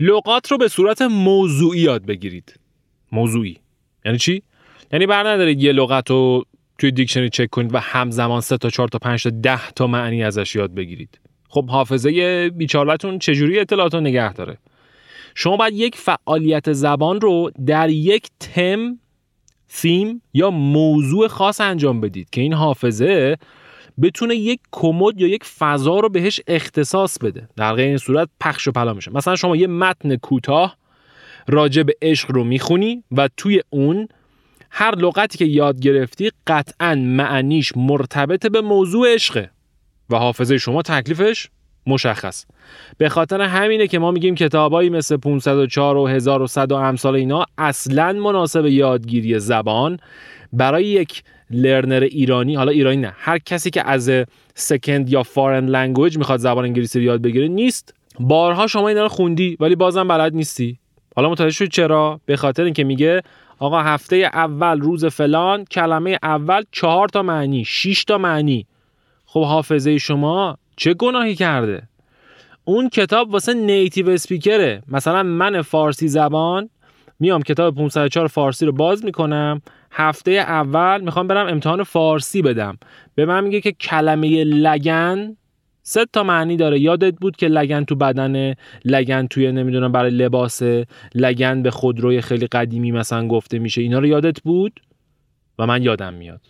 لغات رو به صورت موضوعی یاد بگیرید. موضوعی. یعنی چی؟ یعنی بر ندارید یه لغت رو توی دیکشنری چک کنید و همزمان سه تا چهار تا پنج تا ده تا معنی ازش یاد بگیرید. خب حافظه بیچارتون چجوری اطلاعات رو نگه داره؟ شما باید یک فعالیت زبان رو در یک تم فیم یا موضوع خاص انجام بدید که این حافظه بتونه یک کمد یا یک فضا رو بهش اختصاص بده. در غیر این صورت پخش و پلا میشه. مثلا شما یه متن کوتاه راجع به عشق رو می‌خونی و توی اون هر لغتی که یاد گرفتی قطعا معنیش مرتبط به موضوع عشقه. و حافظه شما تکلیفش مشخص. به خاطر همینه که ما میگیم کتابایی مثل 504 و 1100 و امثال اینا اصلا مناسب یادگیری زبان. برای یک learner ایرانی حالا ایرانی نه هر کسی که از second یا foreign language می‌خواد زبان انگلیسی یاد بگیره نیست. بارها شما اینا رو خوندی ولی بازم بلد نیستی. حالا متوجه شد چرا؟ به خاطر اینکه میگه آقا هفته اول روز فلان کلمه اول چهار تا معنی 6 تا معنی. خب حافظه شما چه گناهی کرده؟ اون کتاب واسه native speaker ه. مثلا من فارسی زبان میام کتاب 504 فارسی رو باز می‌کنم. هفته اول می‌خوام برم امتحان فارسی بدم. به من میگه که کلمه لگن سه تا معنی داره. یادت بود که لگن تو بدنه؟ لگن توی نمی‌دونم برای لباس لگن به خودروی خیلی قدیمی مثلا گفته میشه. اینا رو یادت بود؟ و من یادم میاد.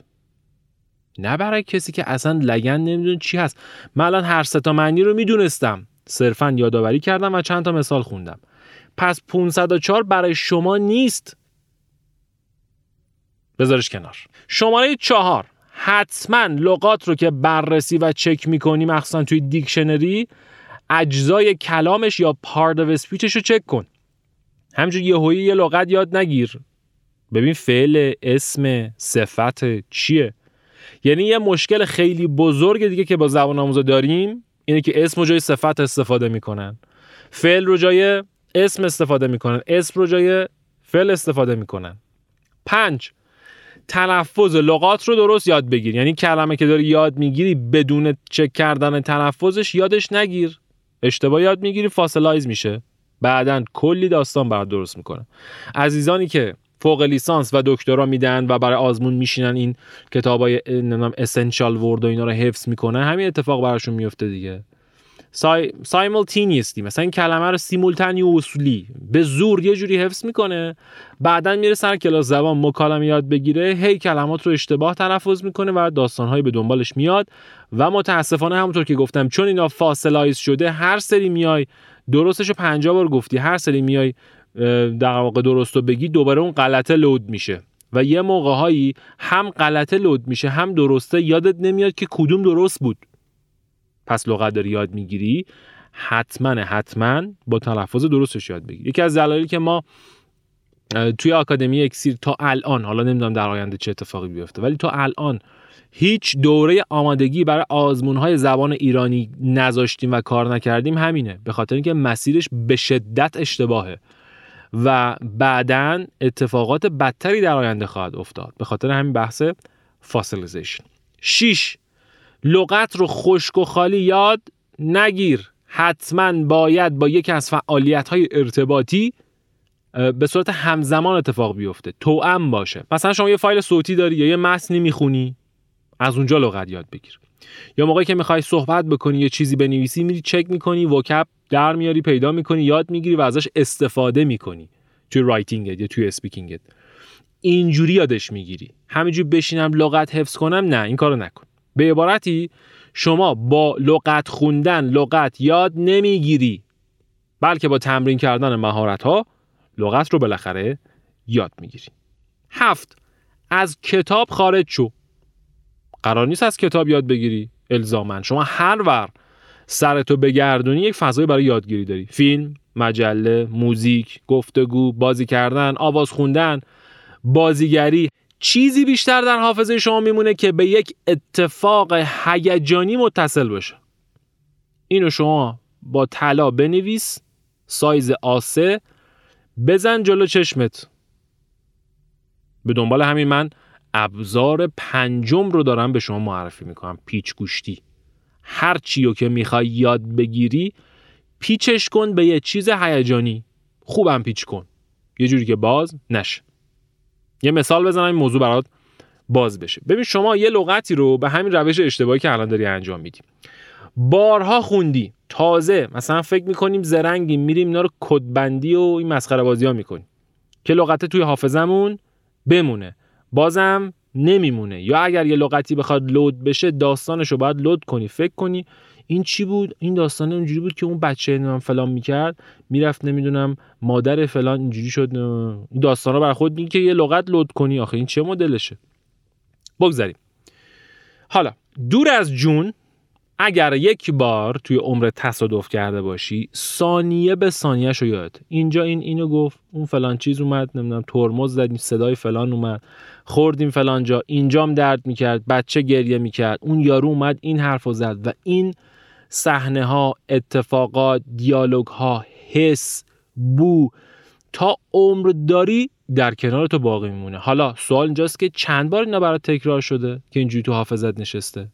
نه برای کسی که اصلا لگن نمی‌دونه چی هست. من الان هر سه تا معنی رو می‌دونستم. صرفا یادآوری کردم و چند تا مثال خوندم. پس 504 برای شما نیست. بذارش کنار. شماره چهار. حتما لغات رو که بررسی و چک می‌کنی مخصوصا توی دیکشنری اجزای کلامش یا پارت اف اسپیچش رو چک کن. همجور یه یه لغت یاد نگیر. ببین فعل اسم صفت چیه. یعنی یه مشکل خیلی بزرگ دیگه که با زبان آموزا داریم اینه که اسم رو جای صفت استفاده می‌کنن. فعل رو جای اسم استفاده می‌کنن. اسم رو جای فعل استفاده می‌کنن. پنج تلفظ لغات رو درست یاد بگیر. یعنی کلمه که داری یاد می‌گیری بدون چک کردن تلفظش یادش نگیر. اشتباه یاد می‌گیری فاصلایز میشه. بعدا کلی داستان بر درست می‌کنه. عزیزانی که فوق لیسانس و دکترا میدن و برای آزمون میشینن این کتابای نمی‌دونم اسنشال ورد و اینا رو حفظ می‌کنه همین اتفاق براشون میفته دیگه. si... simultaneously مثلا این کلمه رو simultaneously. به زور یه جوری حفظ می‌کنه. بعدا میره سر کلاس زبان. مکالمه یاد بگیره. هی کلمات رو اشتباه تلفظ می‌کنه و داستانهایی به دنبالش میاد. و متاسفانه همونطور که گفتم چون اینا fossilize شده هر سری میای درستش رو 50 بار گفتی هر سری میای در واقع درست رو بگی دوباره اون غلطه load میشه. و یه موقع هایی هم غلطه load میشه هم درسته. یادت نمیاد که کدوم درست بود. پس لغت داری یاد می‌گیری حتما حتما با تلفظ درستش یاد بگیر یکی از دلایلی که ما توی آکادمی اکسیر تا الان حالا نمی‌دونم در آینده چه اتفاقی بیفته ولی تا الان هیچ دوره آمادگی برای آزمون زبان ایرانی نذاشتیم و کار نکردیم همینه. به خاطر اینکه مسیرش به شدت اشتباهه و بعدا اتفاقات بدتری در آینده خواهد افتاد. به خاطر همین بحث فاسیلیزیشن. 6 لغت رو خشک و خالی یاد نگیر. حتما باید با یکی از فعالیت های ارتباطی به صورت همزمان اتفاق بیفته. توأم باشه. مثلا شما یه فایل صوتی داری یا یه متنی می‌خونی از اونجا لغت یاد بگیر. یا موقعی که می‌خوای صحبت بکنی یه چیزی بنویسی میری چک می‌کنی وکب در میاری پیدا می‌کنی یاد می‌گیری و ازش استفاده می‌کنی. توی writing ت یا توی speaking ت. اینجوری یادش می‌گیری. همینجوری بشینم لغت حفظ کنم نه این کارو نکن. به عبارتی شما با لغت خوندن لغت یاد نمی‌گیری بلکه با تمرین کردن مهارت ها لغت رو بالاخره یاد می‌گیری. هفت از کتاب خارج شو. قرار نیست از کتاب یاد بگیری الزاماً شما هر ور سرتو بگردونی یک فضای برای یادگیری داری. فیلم مجله موزیک گفتگو بازی کردن آواز خوندن بازیگری چیزی بیشتر در حافظه شما میمونه که به یک اتفاق هیجانی متصل بشه. اینو شما با طلا بنویس سایز آسه بزن جلو چشمت. به دنبال همین من ابزار پنجم رو دارم به شما معرفی می‌کنم پیچ گوشتی. هر چی که می‌خوای یاد بگیری پیچش کن به یه چیز هیجانی. خوبم پیچ کن. یه جوری که باز نشه. یه مثال بزنم این موضوع برات باز بشه. ببین شما یه لغتی رو به همین روش اشتباهی که الان داری انجام میدی. بارها خوندی تازه مثلا فکر می‌کنیم زرنگیم میریم اینا رو کدبندی و این مسخره بازی ها می‌کنیم. که لغت توی حافظمون بمونه. بازم نمیمونه. یا اگر یه لغتی بخواد لود بشه داستانش رو باید لود کنی فکر کنی. این چی بود؟ این داستان اونجوری بود که اون بچه من فلان می‌کرد می‌رفت نمی‌دونم مادر فلان اینجوری شد داستان رو بر خود این که یه لغت لود کنی آخه این چه مدلشه؟ بگذاریم. حالا دور از جون اگر یک بار توی عمر تصادف کرده باشی ثانیه به ثانیه شو یاد. اینجا این اینو گفت اون فلان چیز اومد نمی‌دونم ترمز زدیم صدای فلان اومد خوردیم فلان جا اینجام درد می‌کرد بچه گریه می‌کرد اون یارو اومد این حرف زد و این صحنه ها اتفاقات دیالوگ ها حس بو. تا عمر داری در کنار تو باقی میمونه. حالا سوال اینجاست که چند بار اینا برات تکرار شده که اینجوری تو حافظت نشسته؟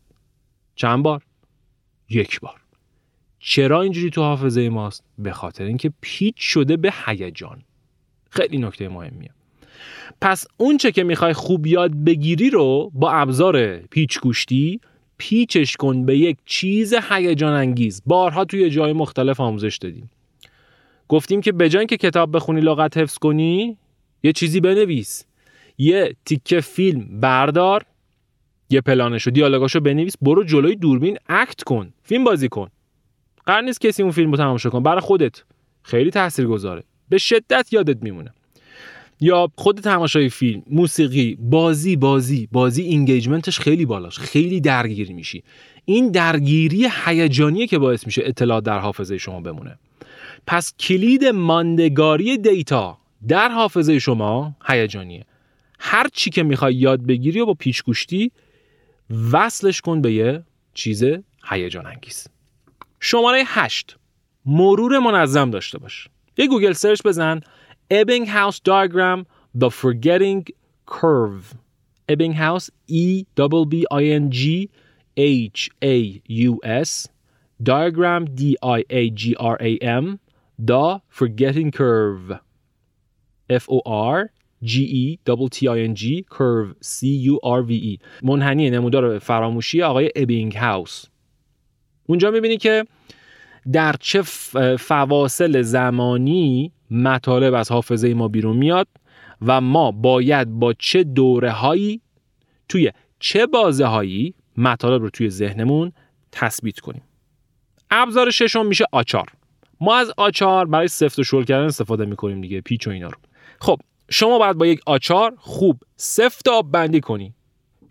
چند بار؟ یک بار. چرا اینجوری تو حافظه ماست؟ به خاطر اینکه پیچ شده به هیجان. خیلی نکته مهمیه. پس اون چه که می‌خوای خوب یاد بگیری رو با ابزار پیچ گوشتی پیچش کن به یک چیز هیجان انگیز بارها توی جای مختلف آموزش دادیم. گفتیم که بجای که کتاب بخونی لغت حفظ کنی یه چیزی بنویس. یه تیکه فیلم بردار یه پلانشو دیالوگاشو بنویس برو جلوی دوربین اکت کن فیلم بازی کن. قرار نیست کسی اون فیلم رو تماشا کن برای خودت. خیلی تاثیرگذاره. به شدت یادت میمونه. یا خود تماشای فیلم موسیقی بازی بازی بازی اینگیجمنتش خیلی بالاش خیلی درگیر میشی. این درگیری هیجانیه که باعث میشه اطلاع در حافظه شما بمونه. پس کلید ماندگاری data در حافظه شما هیجانیه. هر چی که می‌خوای یاد بگیری و با پیچگوشتی وصلش کن به یه چیز هیجان انگیز شماره 8 مرور منظم داشته باش. یه Google search بزن. Ebbinghaus diagram the forgetting curve Ebbinghaus E B B I N G H A U S diagram D I A G R A M the forgetting curve F O R G E T I N G curve C U R V E منحنی نمودار فراموشی آقای هاوس اونجا می‌بینی که در چه فواصل زمانی مطالب از حافظه ما بیرون میاد و ما باید با چه دوره هایی توی چه بازه هایی مطالب رو توی ذهنمون تثبیت کنیم. ابزار ششم میشه آچار. ما از آچار برای سفت و شل کردن استفاده می‌کنیم دیگه پیچ و اینا رو. خب شما باید با یک آچار خوب سفت آب بندی کنی.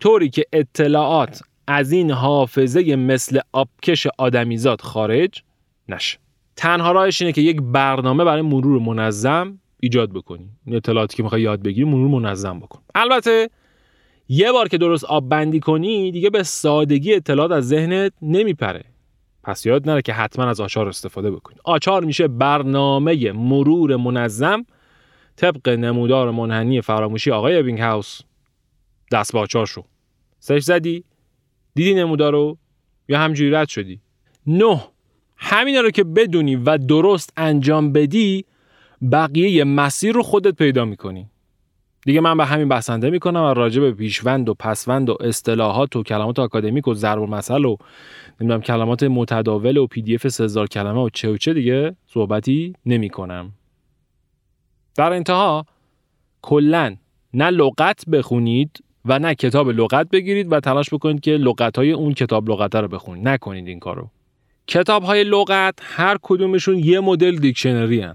طوری که اطلاعات از این حافظه مثل آبکش آدمیزاد خارج نشه. تنها راهش اینه که یک برنامه برای مرور منظم ایجاد بکنی. این اطلاعاتی که می‌خوای یاد بگیری مرور منظم بکن. البته یه بار که درست آب بندی کنی دیگه به سادگی اطلاعات از ذهنت نمیپره. پس یاد نره که حتما از آچار استفاده بکنی. آچار میشه برنامه مرور منظم. طبق نمودار منحنی فراموشی آقای ابینگ هاوس دست با آچار شو. سرش زدی دیدی نمودار رو یا همجوری رد شدی. نه همینا رو که بدونی و درست انجام بدی بقیه مسیر رو خودت پیدا می‌کنی. دیگه من به همین بسنده می‌کنم و راجع به پیشوند و پسوند و اصطلاحات و کلمات آکادمیک و ضرب المثل و نمی‌دونم کلمات متداول و پی دی سزار کلمه و چه و چه دیگه صحبتی نمی‌کنم. در انتها کلا نه لغت بخونید و نه کتاب لغت بگیرید و تلاش بکنید که لغت های اون کتاب لغت رو بخونید. نکنید این کارو. کتاب های لغت هر کدومشون یه مدل دیکشنری هن.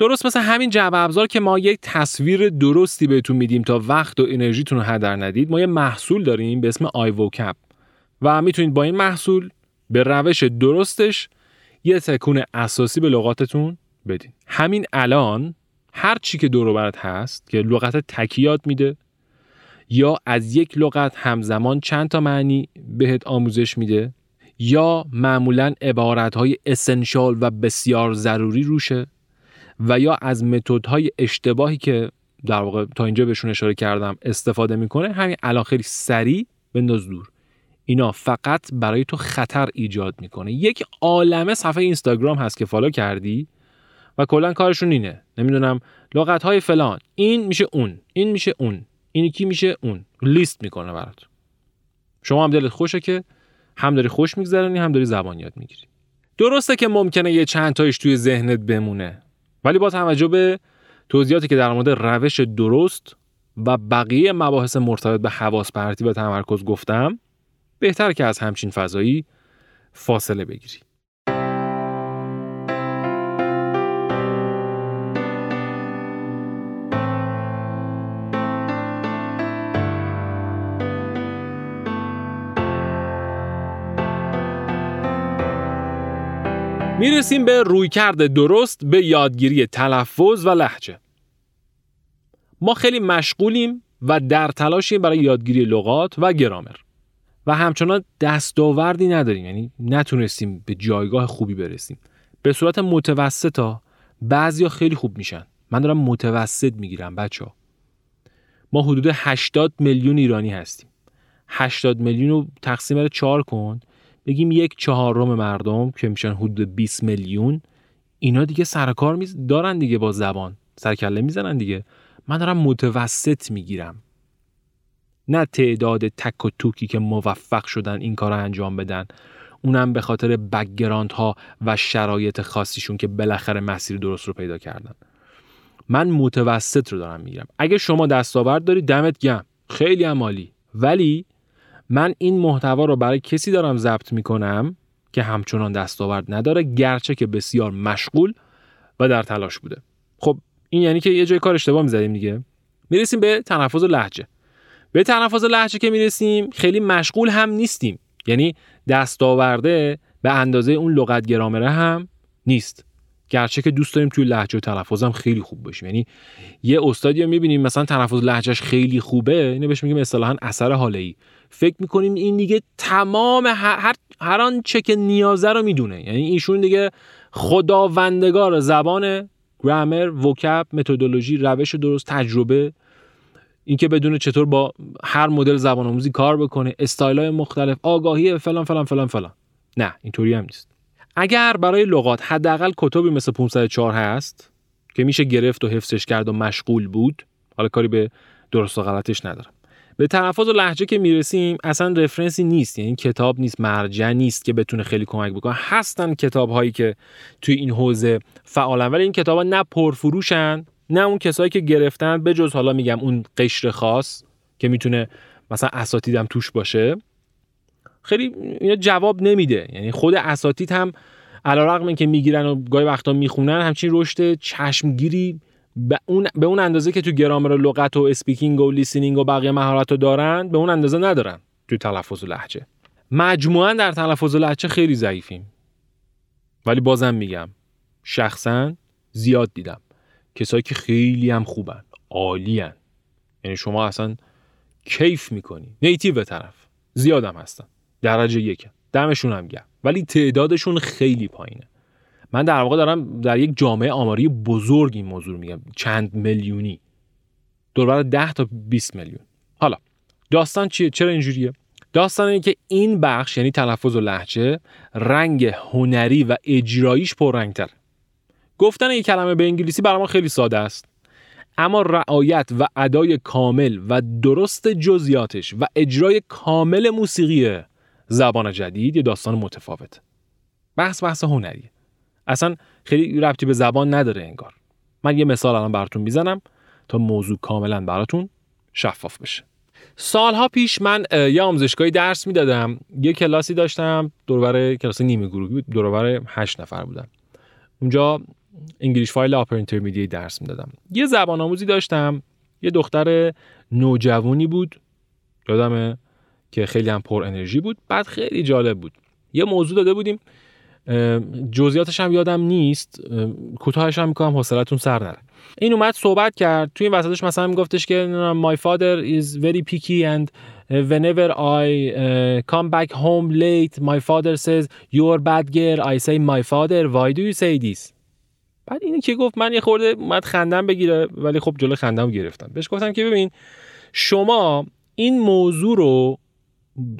درست مثل همین جعبه ابزار که ما یک تصویر درستی بهتون میدیم تا وقت و انرژیتون رو هدر ندید ما یه محصول داریم به اسم آی ووکپ و می‌تونید با این محصول به روش درستش یه تکون اساسی به لغاتتون بدین همین الان هر چی که دور برات هست که لغت تکیات میده یا از یک لغت همزمان چند تا معنی بهت آموزش میده یا معمولا های اسنشال و بسیار ضروری روشه و یا از متدهای اشتباهی که در واقع تا اینجا بهشون اشاره کردم استفاده می‌کنه همین الان خیلی سریع بنداز دور. اینا فقط برای تو خطر ایجاد می‌کنه. یک عالمه صفحه اینستاگرام هست که فالو کردی و کلا کارشون اینه. نمی‌دونم لغت های فلان. این میشه اون. این میشه اون. این کی میشه اون. لیست می‌کنه برات. شما هم دلت خوشه که هم داری خوش میگذرانی هم داری زبان یاد می‌گیری. درسته که ممکنه یه چند تایش توی ذهنت بمونه ولی با توجه به توضیحاتی که در مورد روش درست و بقیه مباحث مرتبط به حواس پرتی و تمرکز گفتم بهتر که از همچین فضایی فاصله بگیری. می‌رسیم به رویکرد درست به یادگیری تلفظ و لحجه. ما خیلی مشغولیم و در تلاشیم برای یادگیری لغات و گرامر. و همچنان دستاوردی نداریم یعنی نتونستیم به جایگاه خوبی برسیم. به صورت متوسط ها بعضیا خیلی خوب میشن. من دارم متوسط می‌گیرم بچه ها. ما حدود 80 میلیون ایرانی هستیم. 80 میلیون رو تقسیم بر 4 کن بگیم یک چهارم مردم که میشن حدود 20 میلیون اینا دیگه سرکار می دارن دیگه با زبان. سرکله می‌زنن دیگه. من دارم متوسط می‌گیرم. نه تعداد تک و توکی که موفق شدن این کار رو انجام بدن. اونم به خاطر بگراند ها و شرایط خاصیشون که بالاخره مسیر درست رو پیدا کردن. من متوسط رو دارم می‌گیرم. اگه شما دستاورد داری دمت گم خیلی عمالی ولی من این محتوا رو برای کسی دارم ضبط می‌کنم که همچنان دستاورد نداره گرچه که بسیار مشغول و در تلاش بوده. خب این یعنی که یه جای کار اشتباه می‌زدیم دیگه. می‌رسیم به تنفظ لحجه به تنفظ لحجه که می‌رسیم خیلی مشغول هم نیستیم. یعنی دستاورده به اندازه اون لغت گرامره هم نیست. گرچه که دوست داریم توی لهجه و تلفظم خیلی خوب باشیم. یعنی یه استادی رو می‌بینیم مثلا تلفظ لهجهش خیلی خوبه اینو بهش میگیم اصطلاحا اثر حاله ای فکر می‌کنیم این دیگه تمام هر هر آنچه که نیازه رو می‌دونه. یعنی ایشون دیگه خداوندگار زبان گرامر وکب متدولوژی روش درست تجربه. اینکه بدون چطور با هر مدل زبان آموزی کار بکنه استایل های مختلف آگاهی فلان فلان فلان فلان. نه اینطوری هم نیست. اگر برای لغات حداقل کتبی مثل 504 هست که میشه گرفت و حفظش کرد و مشغول بود حالا کاری به درست و غلطش ندارم. به تلفظ و لحجه که می‌رسیم اصلا رفرنسی نیست یعنی کتاب نیست مرجع نیست که بتونه خیلی کمک بکنه. هستن کتاب هایی که توی این حوزه فعالن ولی این کتاب ها نه پرفروشن نه اون کسایی که گرفتن به جز حالا میگم اون قشر خاص که می‌تونه مثلا اساتیدم توش باشه. خیلی اینا جواب نمیده. یعنی خود اساتید هم علیرغم که می‌گیرن و گاهی وقتا می‌خونن همچین رشد چشمگیری به اون به اون اندازه که تو گرامر و لغت و speaking و listening و بقیه مهارت رو دارن به اون اندازه ندارن تو تلفظ و لهجه. مجموعا در تلفظ و لهجه خیلی ضعیفیم. ولی بازم میگم شخصا زیاد دیدم. کسایی که خیلی هم خوبن عالی یعنی شما اصلا کیف می‌کنی. نیتیو به طرف. زیادم هستن. درجه یکم دمشون هم گرم. ولی تعدادشون خیلی پایینه. من در واقع دارم در یک جامعه آماری بزرگ این موضوع میگم. چند میلیونی. دور 10 تا 20 میلیون. حالا داستان چیه؟ چرا اینجوریه؟ داستان اینه که این بخش یعنی تلفظ و لحجه رنگ هنری و اجراییش پررنگتر گفتن یک کلمه به انگلیسی برای ما خیلی ساده است. اما رعایت و ادای کامل و درست جزیاتش و اجرای کامل موسیقی زبان جدید یه داستان متفاوت. بحث بحث هنریه اصلا خیلی ربطی به زبان نداره انگار. من یه مثال الان براتون می‌زنم تا موضوع کاملا براتون شفاف بشه. سالها پیش من یه آموزشگاهی درس می‌دادم. یه کلاسی داشتم. دوربر کلاس نیمه گروهی بود. دوربر هشت نفر بودم اونجا انگلیش فایل آپر اینترمدییت درس می‌دادم. یه زبان آموزی داشتم. یه دختر نوجوانی بود. یادمه؟ که خیلی هم پر انرژی بود. بعد خیلی جالب بود. یه موضوع داده بودیم. جزئیاتش هم یادم نیست. کوتاهش هم می‌کنم حوصلتون سر نره. این اومد صحبت کرد. توی این وسطش مثلا میگفتش که my father is very picky and whenever I come back home late my father says you're bad girl I say my father why do you say this? بعد اینی که گفت من یه خورده اومد خندم بگیره ولی خب جلو خندم گرفتم. بهش گفتم که ببین شما این موضوع رو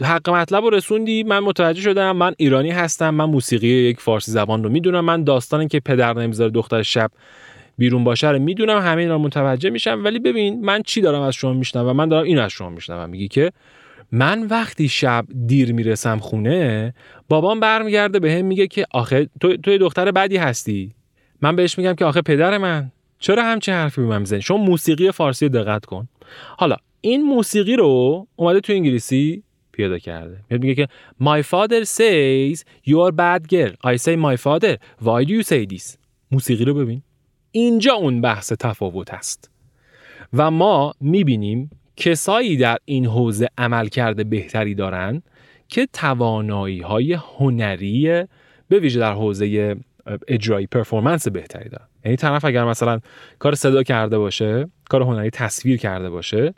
حق مطلب رو رسوندی من متوجه شدم من ایرانی هستم من موسیقی یک فارسی زبان رو می‌دونم من داستانی که پدر نمی‌ذاره دختر شب بیرون باشه رو می‌دونم همه اینا متوجه میشم. ولی ببین من چی دارم از شما میشنوم من دارم این از شما میشنوم. میگی که من وقتی شب دیر می‌رسم خونه بابام برمیگرده به هم میگه که آخه تو تو دختر بدی هستی. من بهش میگم که آخه پدر من چرا همچین حرفی به من می‌زنی؟ شما موسیقی فارسی دقت کن. حالا این موسیقی رو اومده تو انگلیسی پیاده کرده. میگه که my father says you are bad girl. I say my father why do you say this? موسیقی رو ببین. اینجا اون بحث تفاوت است. و ما می‌بینیم کسایی در این حوزه عمل کرده بهتری دارن که توانایی های هنری به ویژه در حوزه اجرایی پرفورمنس بهتری دارن. یعنی طرف اگر مثلا کار صدا کرده باشه کار هنری تصویر کرده باشه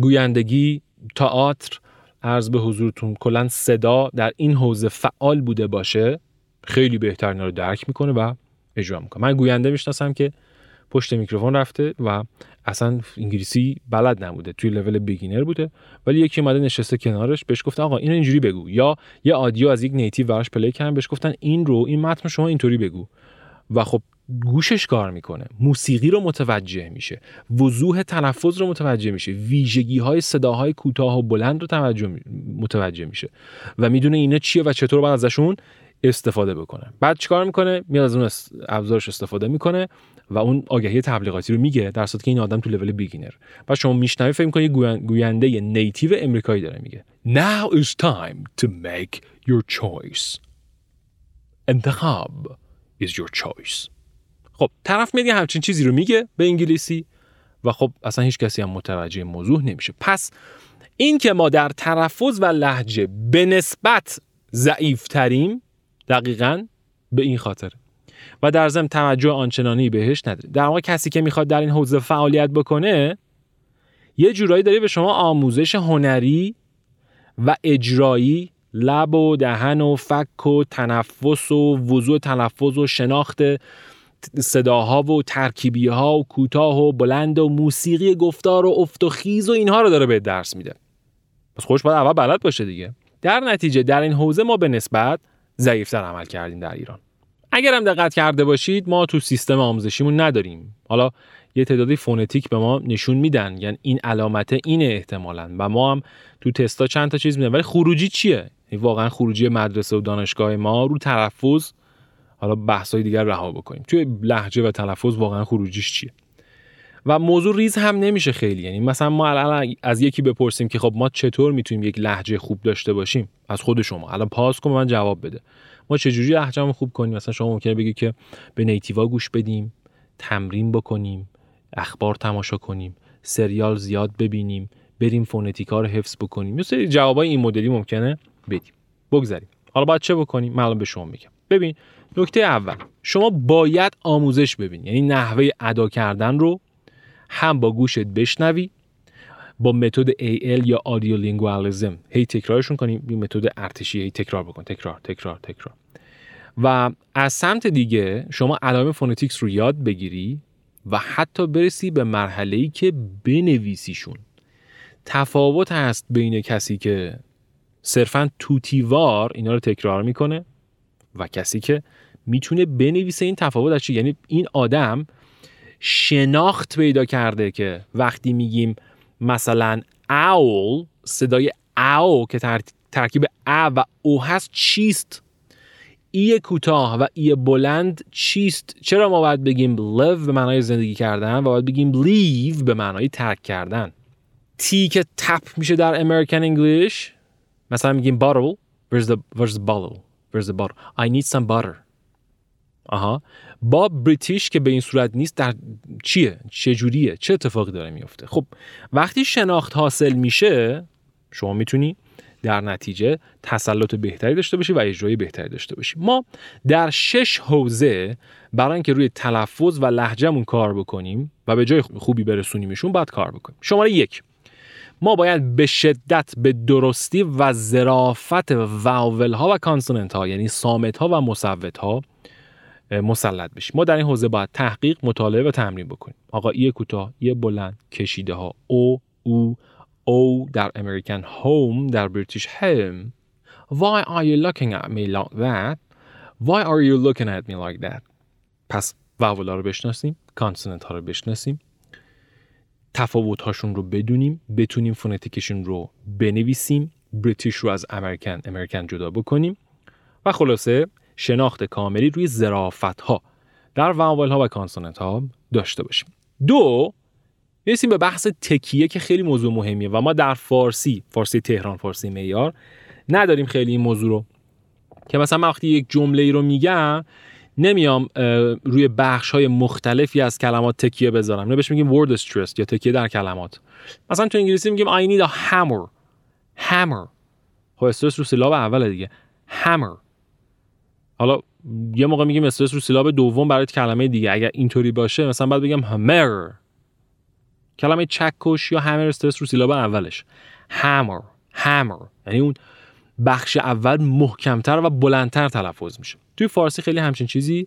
گویندگی تئاتر عرض به حضورتون کلا صدا در این حوزه فعال بوده باشه خیلی بهتر رو درک می‌کنه و اجرا می‌کنه. من گوینده می‌شناسم که پشت میکروفون رفته و اصلا انگلیسی بلد نبوده توی level beginner بوده ولی یکی اومده نشسته کنارش بهش گفتن آقا اینو اینجوری بگو یا یه audio از یک native براش play کردن بهش گفتن این رو این متن شما اینطوری بگو. و خب گوشش کار می‌کنه. موسیقی رو متوجه میشه. وضوح تلفظ رو متوجه میشه. ویژگی های صداهای کوتاه و بلند رو توجه متوجه میشه. و می‌دونه اینا چیه و چطور باید ازشون استفاده بکنه. بعد چیکار می‌کنه؟ میاد از اون ابزارش استفاده می‌کنه و اون آگهی تبلیغاتی رو میگه در صورتی که این آدم تو لول بیگینر و شما میشنوی فکر می‌کنی گوینده نیتیو امریکایی داره میگه. Now is time to make your choice. انتخاب is your choice. خب طرف میگه همچین چیزی رو میگه به انگلیسی و خب اصلا هیچ کسی هم متوجه موضوع نمیشه. پس این که ما در تلفظ و لحجه به نسبت ضعیف تریم دقیقا به این خاطر. و در ضمن توجه آنچنانی بهش نداریم. در واقع کسی که می‌خواد در این حوزه فعالیت بکنه یه جورایی داره به شما آموزش هنری و اجرایی لب و دهن و فک و تنفس و وضوع تلفظ و شناخت صداها و ترکیبی ها و کوتاه و بلند و موسیقی گفتار و افت و خیز و اینها رو داره به درس میده. پس خوش باید اول بلد باشه دیگه. در نتیجه در این حوزه ما به نسبت ضعیفتر عمل کردیم در ایران. اگر هم دقت کرده باشید ما تو سیستم آموزشیمون نداریم. حالا یه تعدادی فونتیک به ما نشون میدن. یعنی این علامت اینه احتمالا. و ما هم تو تستا چند تا چیز میدن ولی خروجی چیه؟ واقعا خروجی مدرسه و دانشگاه ما رو تلفظ حالا بحثای دیگر رها بکنیم. توی لحجه و تلفظ واقعا خروجیش چیه؟ و موضوع ریز هم نمیشه خیلی. یعنی مثلا ما الان از یکی بپرسیم که خب ما چطور می‌تونیم یک لحجه خوب داشته باشیم؟ از خود شما. الان پاس کن من جواب بده. ما چجوری لهجهمون خوب کنیم؟ مثلا شما ممکنه بگی که به نیتیوا گوش بدیم تمرین بکنیم اخبار تماشا کنیم سریال زیاد ببینیم بریم فونتیکا رو حفظ بکنیم. یه سری جوابای این مدلی ممکنه بدیم. بگذاریم. حالا باید چه بکنیم؟ من به شما میگم. ببین نکته اول شما باید آموزش ببینی. یعنی نحوه ادا کردن رو هم با گوشت بشنوی با متد AL یا audiolingualism هی تکرارشون کنیم این متد ارتشی هی تکرار بکن. تکرار تکرار تکرار. و از سمت دیگه شما علائم phonetics رو یاد بگیری و حتی برسی به مرحله ای که بنویسیشون. تفاوت هست بین کسی که صرفا توتیوار اینا رو تکرار می‌کنه و کسی که می‌تونه بنویسه این تفاوت از چی؟ یعنی این آدم شناخت پیدا کرده که وقتی میگیم مثلا اول صدای او که ترکیب ا و او هست چیست؟ ای کوتاه و ای بلند چیست؟ چرا ما باید بگیم live به معنای زندگی کردن و باید بگیم leave به معنای ترک کردن؟ تی که تپ میشه در American English. مثلا میگیم bottle where's the, where's the bottle. Where's the bottle. I need some butter. آها. با بریتیش که به این صورت نیست در چیه؟ چه جوریه چه اتفاقی داره میفته؟ خب وقتی شناخت حاصل میشه شما می‌تونی در نتیجه تسلط بهتری داشته باشی و اجرای بهتری داشته باشی. ما در شش حوزه برای اینکه روی تلفظ و لهجهمون کار بکنیم و به جای خوبی برسونیمشون باید کار بکنیم. شماره یک. ما باید به شدت به درستی و ظرافت واول ها و کانسوننت ها یعنی سامت ها و مصوت ها مسلط بشیم. ما در این حوزه باید تحقیق مطالعه و تمرین بکنیم. آقا ای کوتاه ای بلند. کشیده ها او او او در American home در British home Why are you looking at me like that? Why are you looking at me like that? پس vowel ا رو بشناسیم consonant ها رو بشناسیم. تفاوت هاشون رو بدونیم بتونیم فونتیکشون رو بنویسیم British رو از American American جدا بکنیم. و خلاصه شناخت کاملی روی ظرافت ها در vowel ها و consonant ها داشته باشیم. دو می‌رسیم به بحث تکیه که خیلی موضوع مهمیه و ما در فارسی فارسی تهران فارسی معیار نداریم خیلی این موضوع رو. که مثلا من وقتی یک جمله ای رو میگم نمیام روی بخش های مختلفی از کلمات تکیه بذارم. نه بهش میگیم word stress یا تکیه در کلمات. مثلا تو انگلیسی میگیم I need a hammer. Hammer. خب استرس رو سیلاب اول دیگه. Hammer. حالا یه موقع میگیم استرس رو سیلاب دوم برای کلمه دیگه. اگر اینطوری باشه مثلا باید بگم همر کلمه چکش یا همر استرس رو سیلاب اولش. Hammer. Hammer. یعنی اون بخش اول محکمتر و بلندتر تلفظ میشه. توی فارسی خیلی همچین چیزی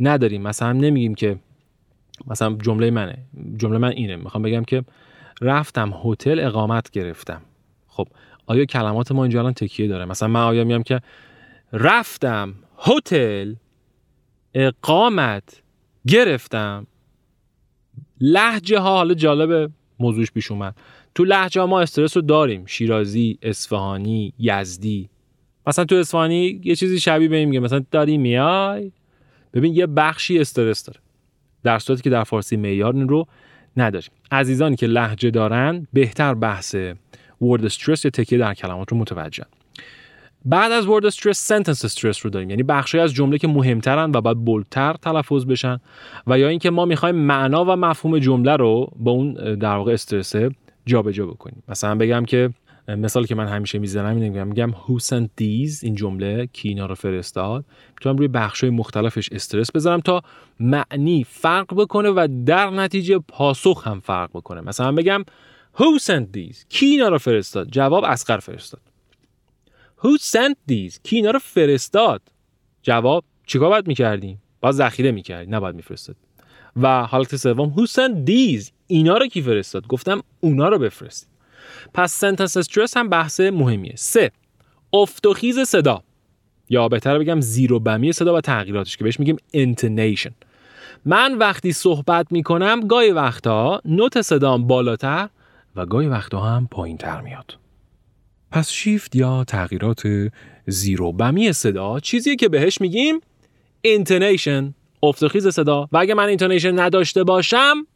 نداریم. مثلا نمیگیم که مثلا جمله منه. جمله من اینه. می‌خوام بگم که رفتم هتل اقامت گرفتم. خب آیا کلمات ما اینجا الان تکیه داره؟ مثلا من آیا میگم که رفتم هتل اقامت گرفتم. لحجه ها حالا جالب موضوعش پیش اومد. تو لحجه ما استرس رو داریم. شیرازی اصفهانی یزدی. مثلا تو اصفهانی یه چیزی شبیه به میگه. مثلا داری میای. ببین یه بخشی استرس داره. در صورتی که در فارسی معیار رو نداریم. عزیزانی که لحجه دارن بهتر بحث ورد استرس یا تکیه در کلمات رو متوجه. بعد از ورد استرس سنتنس استرس رو داریم. یعنی بخشی از جمله که مهمترن و باید بولتر تلفظ بشن و یا اینکه ما می‌خوایم معنا و مفهوم جمله رو با اون در واقع استرس جابجا بکنیم. مثلا بگم که مثال که من همیشه می‌زنم اینه میگم میگم who sent these این جمله کی اینا رو فرستاد؟ می‌تونم روی بخشای مختلفش استرس بذارم تا معنی فرق بکنه و در نتیجه پاسخ هم فرق بکنه. مثلا بگم who sent these کی اینا رو فرستاد؟ جواب اسقر فرستاد. Who sent these? کی اینا رو فرستاد؟ جواب چیکار باید می‌کردیم؟ باید ذخیره می‌کردی نباید میفرستاد. و حالت سوم who sent these اینا رو کی فرستاد؟ گفتم اونا رو بفرست پس سنتنس استرس هم بحث مهمیه. سه افت و خیز صدا. یا بهتر بگم زیر و بمی صدا و تغییراتش که بهش میگیم intonation من وقتی صحبت می‌کنم گاهی وقتا note صدام بالاتر و گاهی وقتا هم پایین تر میاد. پس شیفت یا تغییرات زیر و بمی صدا چیزیه که بهش میگیم intonation افت و خیز صدا. و اگه من intonation نداشته باشم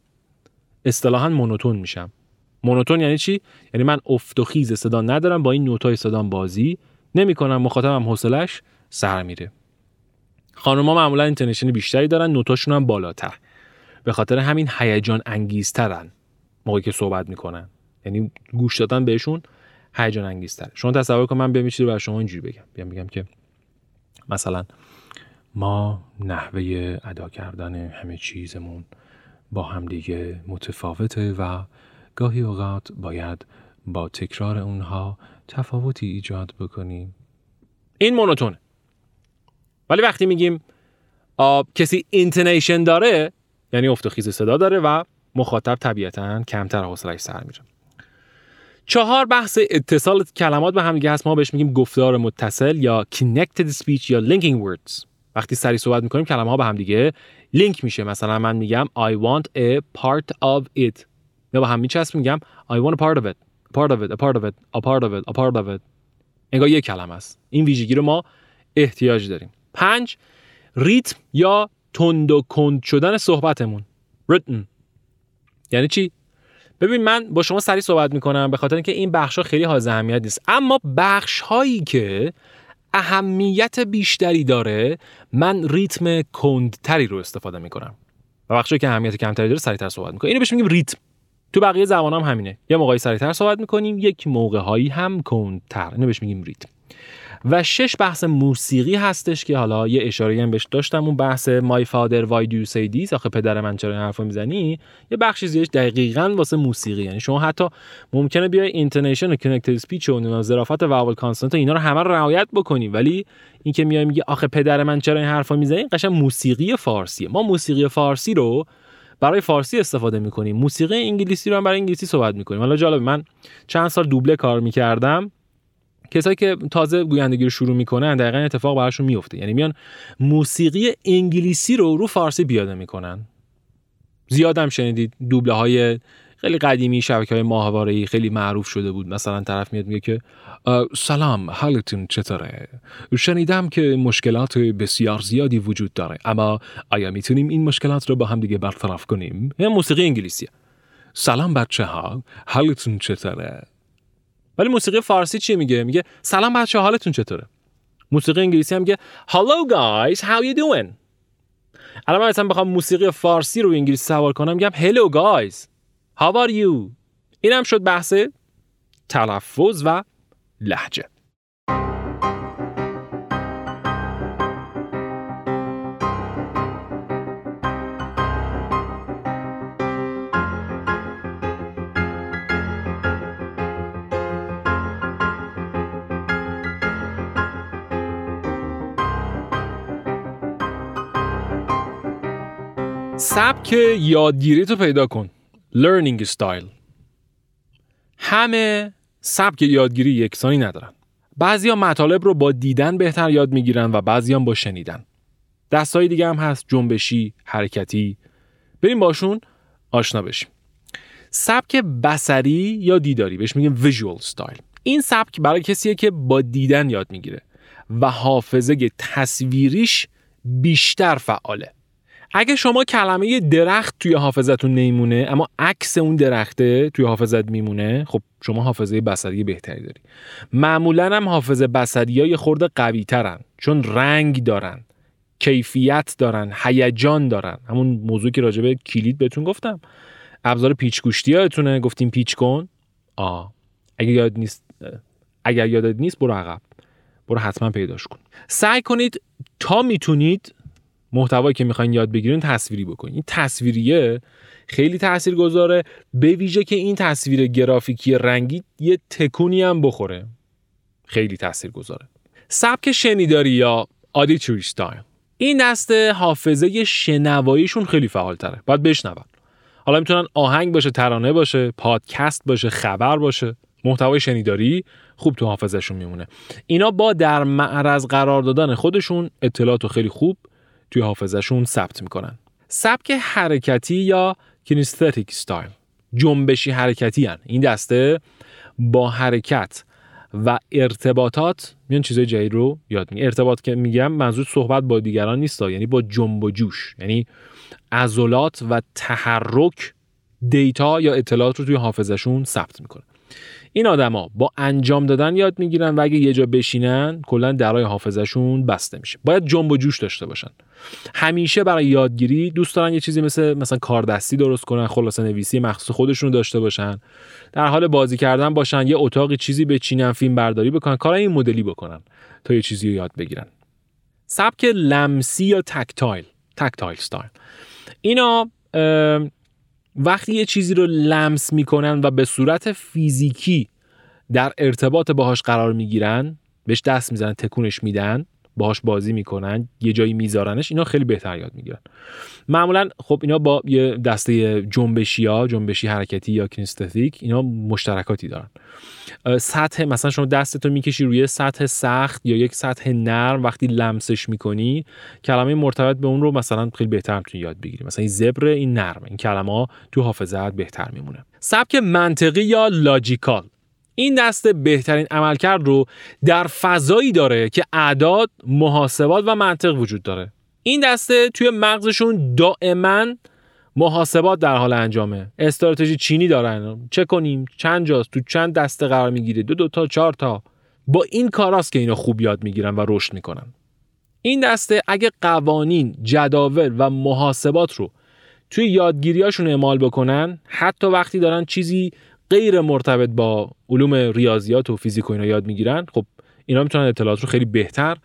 اصطلاحا monotone میشم. monotone یعنی چی؟ یعنی من افت و خیز صدا ندارم با این note ای صدام بازی نمی‌کنم. مخاطبم حوصلش سر میره. خانوما معمولا اینتنشن بیشتری دارن نوتاشون هم بالاتر. به خاطر همین هیجان انگیزترن موقعی که صحبت می‌کنن. یعنی گوش دادن بهشون هیجان انگیزتر شما تصور کن من بیام چیزی شما اینجوری بگم. بیام بگم که مثلا ما نحوه ادا کردن همه چیزمون با همدیگه متفاوته و گاهی اوقات باید با تکرار اونها تفاوتی ایجاد بکنیم. این monotone ه. ولی وقتی میگیم آب کسی intonation داره یعنی افت خیز صدا داره و مخاطب طبیعتا کمتر حوصلش سر میره. چهار بحث اتصال کلمات به هم دیگه هست. ما بهش میگیم گفتار متصل یا connected speech یا linking words. وقتی سری صحبت می‌کنیم کلمه ها به هم دیگه لینک میشه. مثلا من میگم I want a part of it. یا با هم میچسب میگم I want a part of it. A part of it a part of it a part of it a part of it. انگار یک کلمه است. این ویژگی رو ما احتیاج داریم. پنج ریتم یا تند و کند شدن صحبتمون. written. یعنی چی؟ ببین من با شما سریع صحبت می‌کنم به خاطر اینکه این بخش ها خیلی حائز اهمیت نیست. اما بخش هایی که اهمیت بیشتری داره من ریتم کندتری رو استفاده می‌کنم. و بخشی که اهمیت کمتری داره سریعتر صحبت می‌کنم. اینو بهش میگیم ریتم. تو بقیه زبان هم همینه. یه موقعی سریعتر صحبت می‌کنیم یک موقع هایی هم کندتر. اینو بهش میگیم ریتم. و شش بحث موسیقی هستش که حالا یه اشاره هم بهش داشتم اون بحث my father why do say this آخه پدر من چرا این حرفو می‌زنی؟ یه بخشی زیرش دقیقا واسه موسیقی یعنی شما حتی ممکنه بیای intonation و connected speech و ظرافت vowel consonant اینا رو همه رو رعایت بکنی ولی اینکه میای میگی آخه پدر من چرا این حرفو می‌زنی؟ قشنگ موسیقی فارسیه. ما موسیقی فارسی رو برای فارسی استفاده می‌کنیم. موسیقی انگلیسی رو هم برای انگلیسی صحبت می‌کنیم. حالا جالب من چند سال دوبله کار می‌کردم. کسایی که تازه گویندگی رو شروع می‌کنن دقیقا اتفاق براشون میفته یعنی میان موسیقی انگلیسی رو رو فارسی پیاده می‌کنن. زیادم شنیدید دوبله های خیلی قدیمی شبکه های ماهواره خیلی معروف شده بود. مثلا طرف میاد میگه که سلام حالتون چطوره؟ شنیدم که مشکلات بسیار زیادی وجود داره. اما آیا می‌تونیم این مشکلات رو با هم دیگه برطرف کنیم؟ موسیقی انگلیسیه. سلام بچه ها حالتون چطوره؟ ولی موسیقی فارسی چی میگه؟ میگه سلام بچه حالتون چطوره؟ موسیقی انگلیسی هم میگه hello guys how you doing? الان من مثلا بخوام موسیقی فارسی رو انگلیسی سوار کنم میگم hello guys how are you? اینم شد بحث تلفظ و لحجه سبک یادگیری تو پیدا کن. Learning style. همه سبک یادگیری یکسانی ندارن. بعضی مطالب رو با دیدن بهتر یاد می‌گیرن و بعضی هم با شنیدن. دستای دیگه هم هست جنبشی حرکتی. بریم باشون آشنا بشیم. سبک بسری یا دیداری؟ بهش میگیم visual style. این سبک برای کسیه که با دیدن یاد می‌گیره و حافظه تصویریش بیشتر فعاله. اگه شما کلمه درخت توی حافظتون نمیمونه اما عکس اون درخته توی حافظت میمونه خب شما حافظه بصری بهتری داری. معمولا هم حافظه بصری های خورده قوی ترن چون رنگ دارن کیفیت دارن هیجان دارن. همون موضوع که راجبه کلید بهتون گفتم. ابزار پیچ گوشتی هاتونه گفتیم پیچ کن. آ اگه یاد نیست اگر یادت نیست برو عقب. برو حتما پیداش کن. سعی کنید تا می‌تونید محتوایی که می‌خواین یاد بگیرین تصویری بکنین. این تصویریه خیلی تأثیر گذاره به ویژه که این تصویر گرافیکی رنگی یه تکونی هم بخوره. خیلی تأثیر گذاره سبک شنیداری یا auditory style. این دسته حافظه شنواییشون خیلی فعال تره باید بشنون. حالا می‌تونن آهنگ باشه ترانه باشه پادکست باشه خبر باشه. محتوای شنیداری خوب تو حافظشون میمونه. اینا با در معرض قرار دادن خودشون اطلاعات خیلی خوب توی حافظشون ثبت می‌کنن. سبک حرکتی یا کینستتیک ستایل. جنبشی حرکتی هن. این دسته با حرکت و ارتباطات میان چیزای جدید رو یاد می ارتباط که میگم منظور صحبت با دیگران نیست یعنی با جنب و جوش. یعنی عضلات و تحرک دیتا یا اطلاعات رو توی حافظشون ثبت می‌کنه این آدما با انجام دادن یاد می‌گیرن و اگه یه جا بشینن کلا درای حافظشون بسته میشه. باید جنب و جوش داشته باشن. همیشه برای یادگیری دوست دارن یه چیزی مثل مثلا کاردستی درست کنن خلاصه نویسی مخصوص خودشون داشته باشن. در حال بازی کردن باشن یه اتاقی چیزی بچینن فیلم برداری بکنن کار این مدلی بکنن تا یه چیزی رو یاد بگیرن. سبک لمسی یا تکتایل؟ tactile style اینا وقتی یه چیزی رو لمس می‌کنن و به صورت فیزیکی در ارتباط باهاش قرار می‌گیرن بهش دست می‌زنن تکونش میدن باهاش بازی می‌کنن یه جایی میذارنش اینا خیلی بهتر یاد می‌گیرن. معمولا خب اینا با یه دسته جنبشی ها جنبشی حرکتی یا kinesthetic اینا مشترکاتی دارن. سطح مثلا شما دستتو می‌کشی روی سطح سخت یا یک سطح نرم وقتی لمسش می‌کنی کلمه مرتبط به اون رو مثلا خیلی بهتر می‌تونی یاد بگیری. مثلا این زبر این نرم این کلمه ها تو حافظت بهتر میمونه. سبک منطقی یا لاجیکال؟ این دسته بهترین عملکرد رو در فضایی داره که اعداد، محاسبات و منطق وجود داره. این دسته توی مغزشون دائما محاسبات در حال انجامه. استراتژی چینی دارن. چه کنیم چند جاست تو چند دسته قرار می‌گیره؟ دو دو تا چهار تا. با این کاراست که اینا خوب یاد می‌گیرن و رشد می‌کنن. این دسته اگه قوانین جداول و محاسبات رو توی یادگیریاشون اعمال بکنن حتی وقتی دارن چیزی غیر مرتبط با علوم ریاضیات و فیزیک و اینا یاد می‌گیرن خب اینا می‌تونن اطلاعات رو خیلی بهتر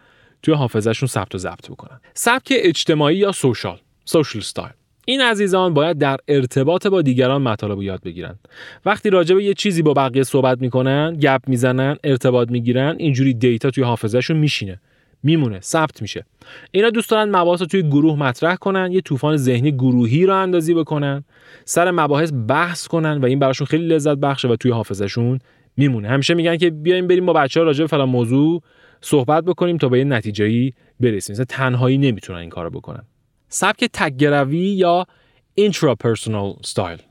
توی حافظهشون ثبت و ضبط بکنن. سبک اجتماعی یا سوشال سوشال استایل. این عزیزان باید در ارتباط با دیگران مطالب رو یاد بگیرن. وقتی راجع به یه چیزی با بقیه صحبت می‌کنن گپ می‌زنن ارتباط می‌گیرن اینجوری دیتا توی حافظهشون میشینه. میمونه ثبت میشه. اینا دوست دارن مباحث رو توی گروه مطرح کنن یه طوفان ذهنی گروهی رو اندازی بکنن سر مباحث بحث کنن و این براشون خیلی لذت بخشه و توی حافظشون میمونه. همیشه میگن که بیایم بریم با بچه ها راجع به فلان موضوع صحبت بکنیم تا به یه نتیجه‌ای برسیم. مثلا تنهایی نمی‌تونن این کارو بکنن. سبک تگروی یا intrapersonal style.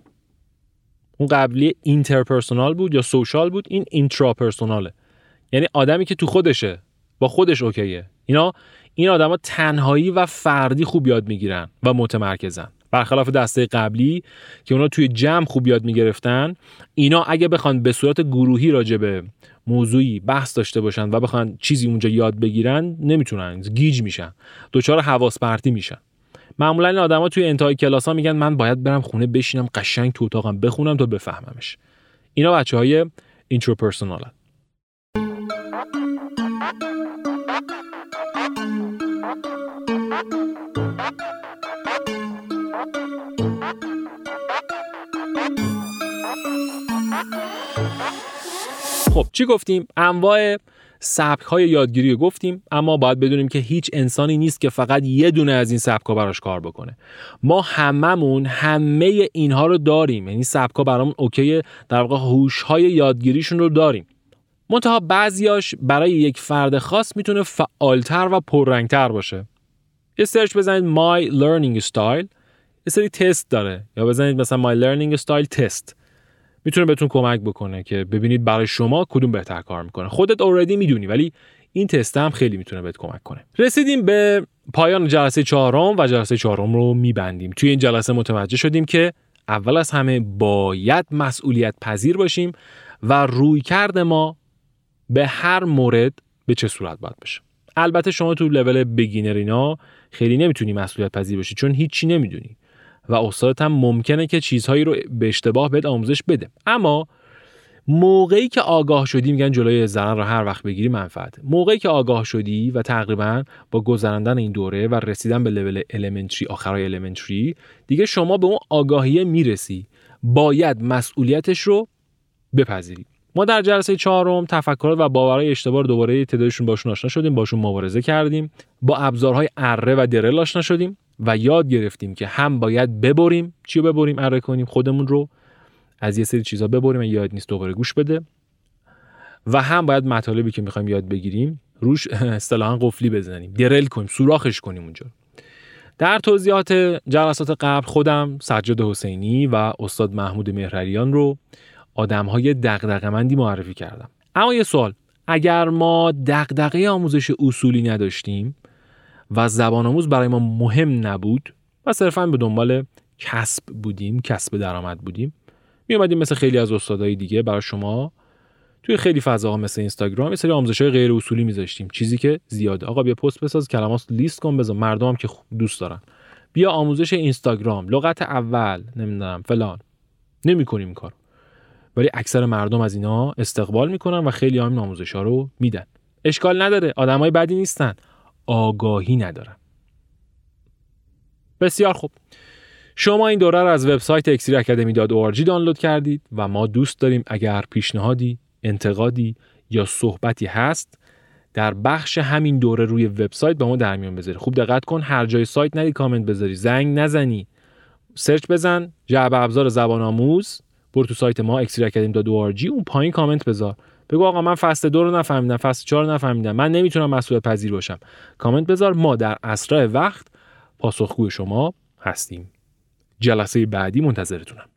اون قبلی interpersonal بود یا social بود این intrapersonal ه یعنی آدمی که تو خودشه با خودش okay ه. اینا این آدما تنهایی و فردی خوب یاد می‌گیرن و متمرکزن. برخلاف دسته قبلی که اونا توی جمع خوب یاد می‌گرفتن اینا اگه بخوان به صورت گروهی راجع به موضوعی بحث داشته باشن و بخوان چیزی اونجا یاد بگیرن نمی‌تونن. گیج میشن. دچار حواس پرتی میشن. معمولا این آدما توی انتهای کلاس ها میگن من باید برم خونه بشینم قشنگ تو اتاقم بخونم تا بفهممش. اینا بچه های intrapersonal ن خب چی گفتیم؟ انواع سبک های یادگیری گفتیم اما باید بدونیم که هیچ انسانی نیست که فقط یه دونه از این سبک ها براش کار بکنه. ما هممون همه اینها رو داریم یعنی سبک ها برامون okay در واقع هوش های یادگیریشون رو داریم. منتها بعضیاش برای یک فرد خاص می‌تونه فعالتر و پررنگتر باشه. یه search بزنید My Learning Style. یه سری تست داره. یا بزنید مثلا My Learning Style تست می‌تونه بهتون کمک بکنه که ببینید برای شما کدوم بهتر کار می‌کنه. خودت اوردی می‌دونی ولی این تست هم خیلی می‌تونه بهت کمک کنه. رسیدیم به پایان جلسه چهارم و جلسه چهارم رو میبندیم. توی این جلسه متوجه شدیم که اول از همه باید مسئولیت پذیر باشیم و روی کرد ما به هر مورد به چه صورت باید بشه. البته شما تو لول بگینر اینا خیلی نمی‌تونی مسئولیت پذیر باشی چون هیچی نمی‌دونی. و استادت هم ممکنه که چیزهایی رو به اشتباه بهت آموزش بده. اما موقعی که آگاه شدی میگن جلوی زنان رو هر وقت بگیری منفعت موقعی که آگاه شدی و تقریبا با گذراندن این دوره و رسیدن به لول المنتری آخرای المنتری دیگه شما به اون آگاهی می‌رسی. باید مسئولیتش رو بپذیری. ما در جلسه چهارم تفکرات و باورهای اشتباه دوباره تعدادشون باشون آشنا شدیم باشون مبارزه کردیم با ابزارهای اره و درل آشنا شدیم و یاد گرفتیم که هم باید ببریم. چی رو ببریم؟ اره کنیم خودمون رو. از یه سری چیزها ببریم یاد نیست دوباره گوش بده. و هم باید مطالبی که می‌خوایم یاد بگیریم روش اصطلاحا قفلی بزنیم درل کنیم سوراخش کنیم اونجا. در توضیحات جلسات قبل خودم سجاد حسینی و استاد محمود مهرریان رو آدم های دقدقمندی معرفی کردم. اما یه سوال اگر ما دقدقه آموزش اصولی نداشتیم و زبان آموز برای ما مهم نبود و صرفا به دنبال کسب بودیم کسب درآمد بودیم می اومدیم مثل خیلی از استادای دیگه برای شما توی خیلی فضاها مثل اینستاگرام یه سری آموزش های غیر اصولی میذاشتیم. چیزی که زیاده. آقا بیا پست بساز کلمات لیست کن بذار. مردم که دوست دارن. بیا آموزش اینستاگرام. لغت اول نمی‌دونم فلان. نمی‌کنیم کار ولی اکثر مردم از اینا استقبال می‌کنن و خیلی هم آموزش ها رو میدن. اشکال نداره آدمای بدی نیستن. آگاهی ندارن. بسیار خوب. شما این دوره رو از وبسایت اکسیراکادمی.org دانلود کردید و ما دوست داریم اگر پیشنهادی، انتقادی یا صحبتی هست در بخش همین دوره روی وبسایت با ما در میون بذاری خوب دقت کن هر جای سایت نری کامنت بذاری. زنگ نزنی. سرچ بزن. جعبه ابزار زبان آموز. برو تو سایت ما اکسیراکادمی.org اون پایین کامنت بذار. بگو آقا من فصل دو رو نفهمیدم فصل چهار رو نفهمیدم. من نمی‌تونم مسئولیت پذیر باشم. کامنت بذار. ما در اسرع وقت پاسخگوی شما هستیم. جلسه بعدی منتظرتونم.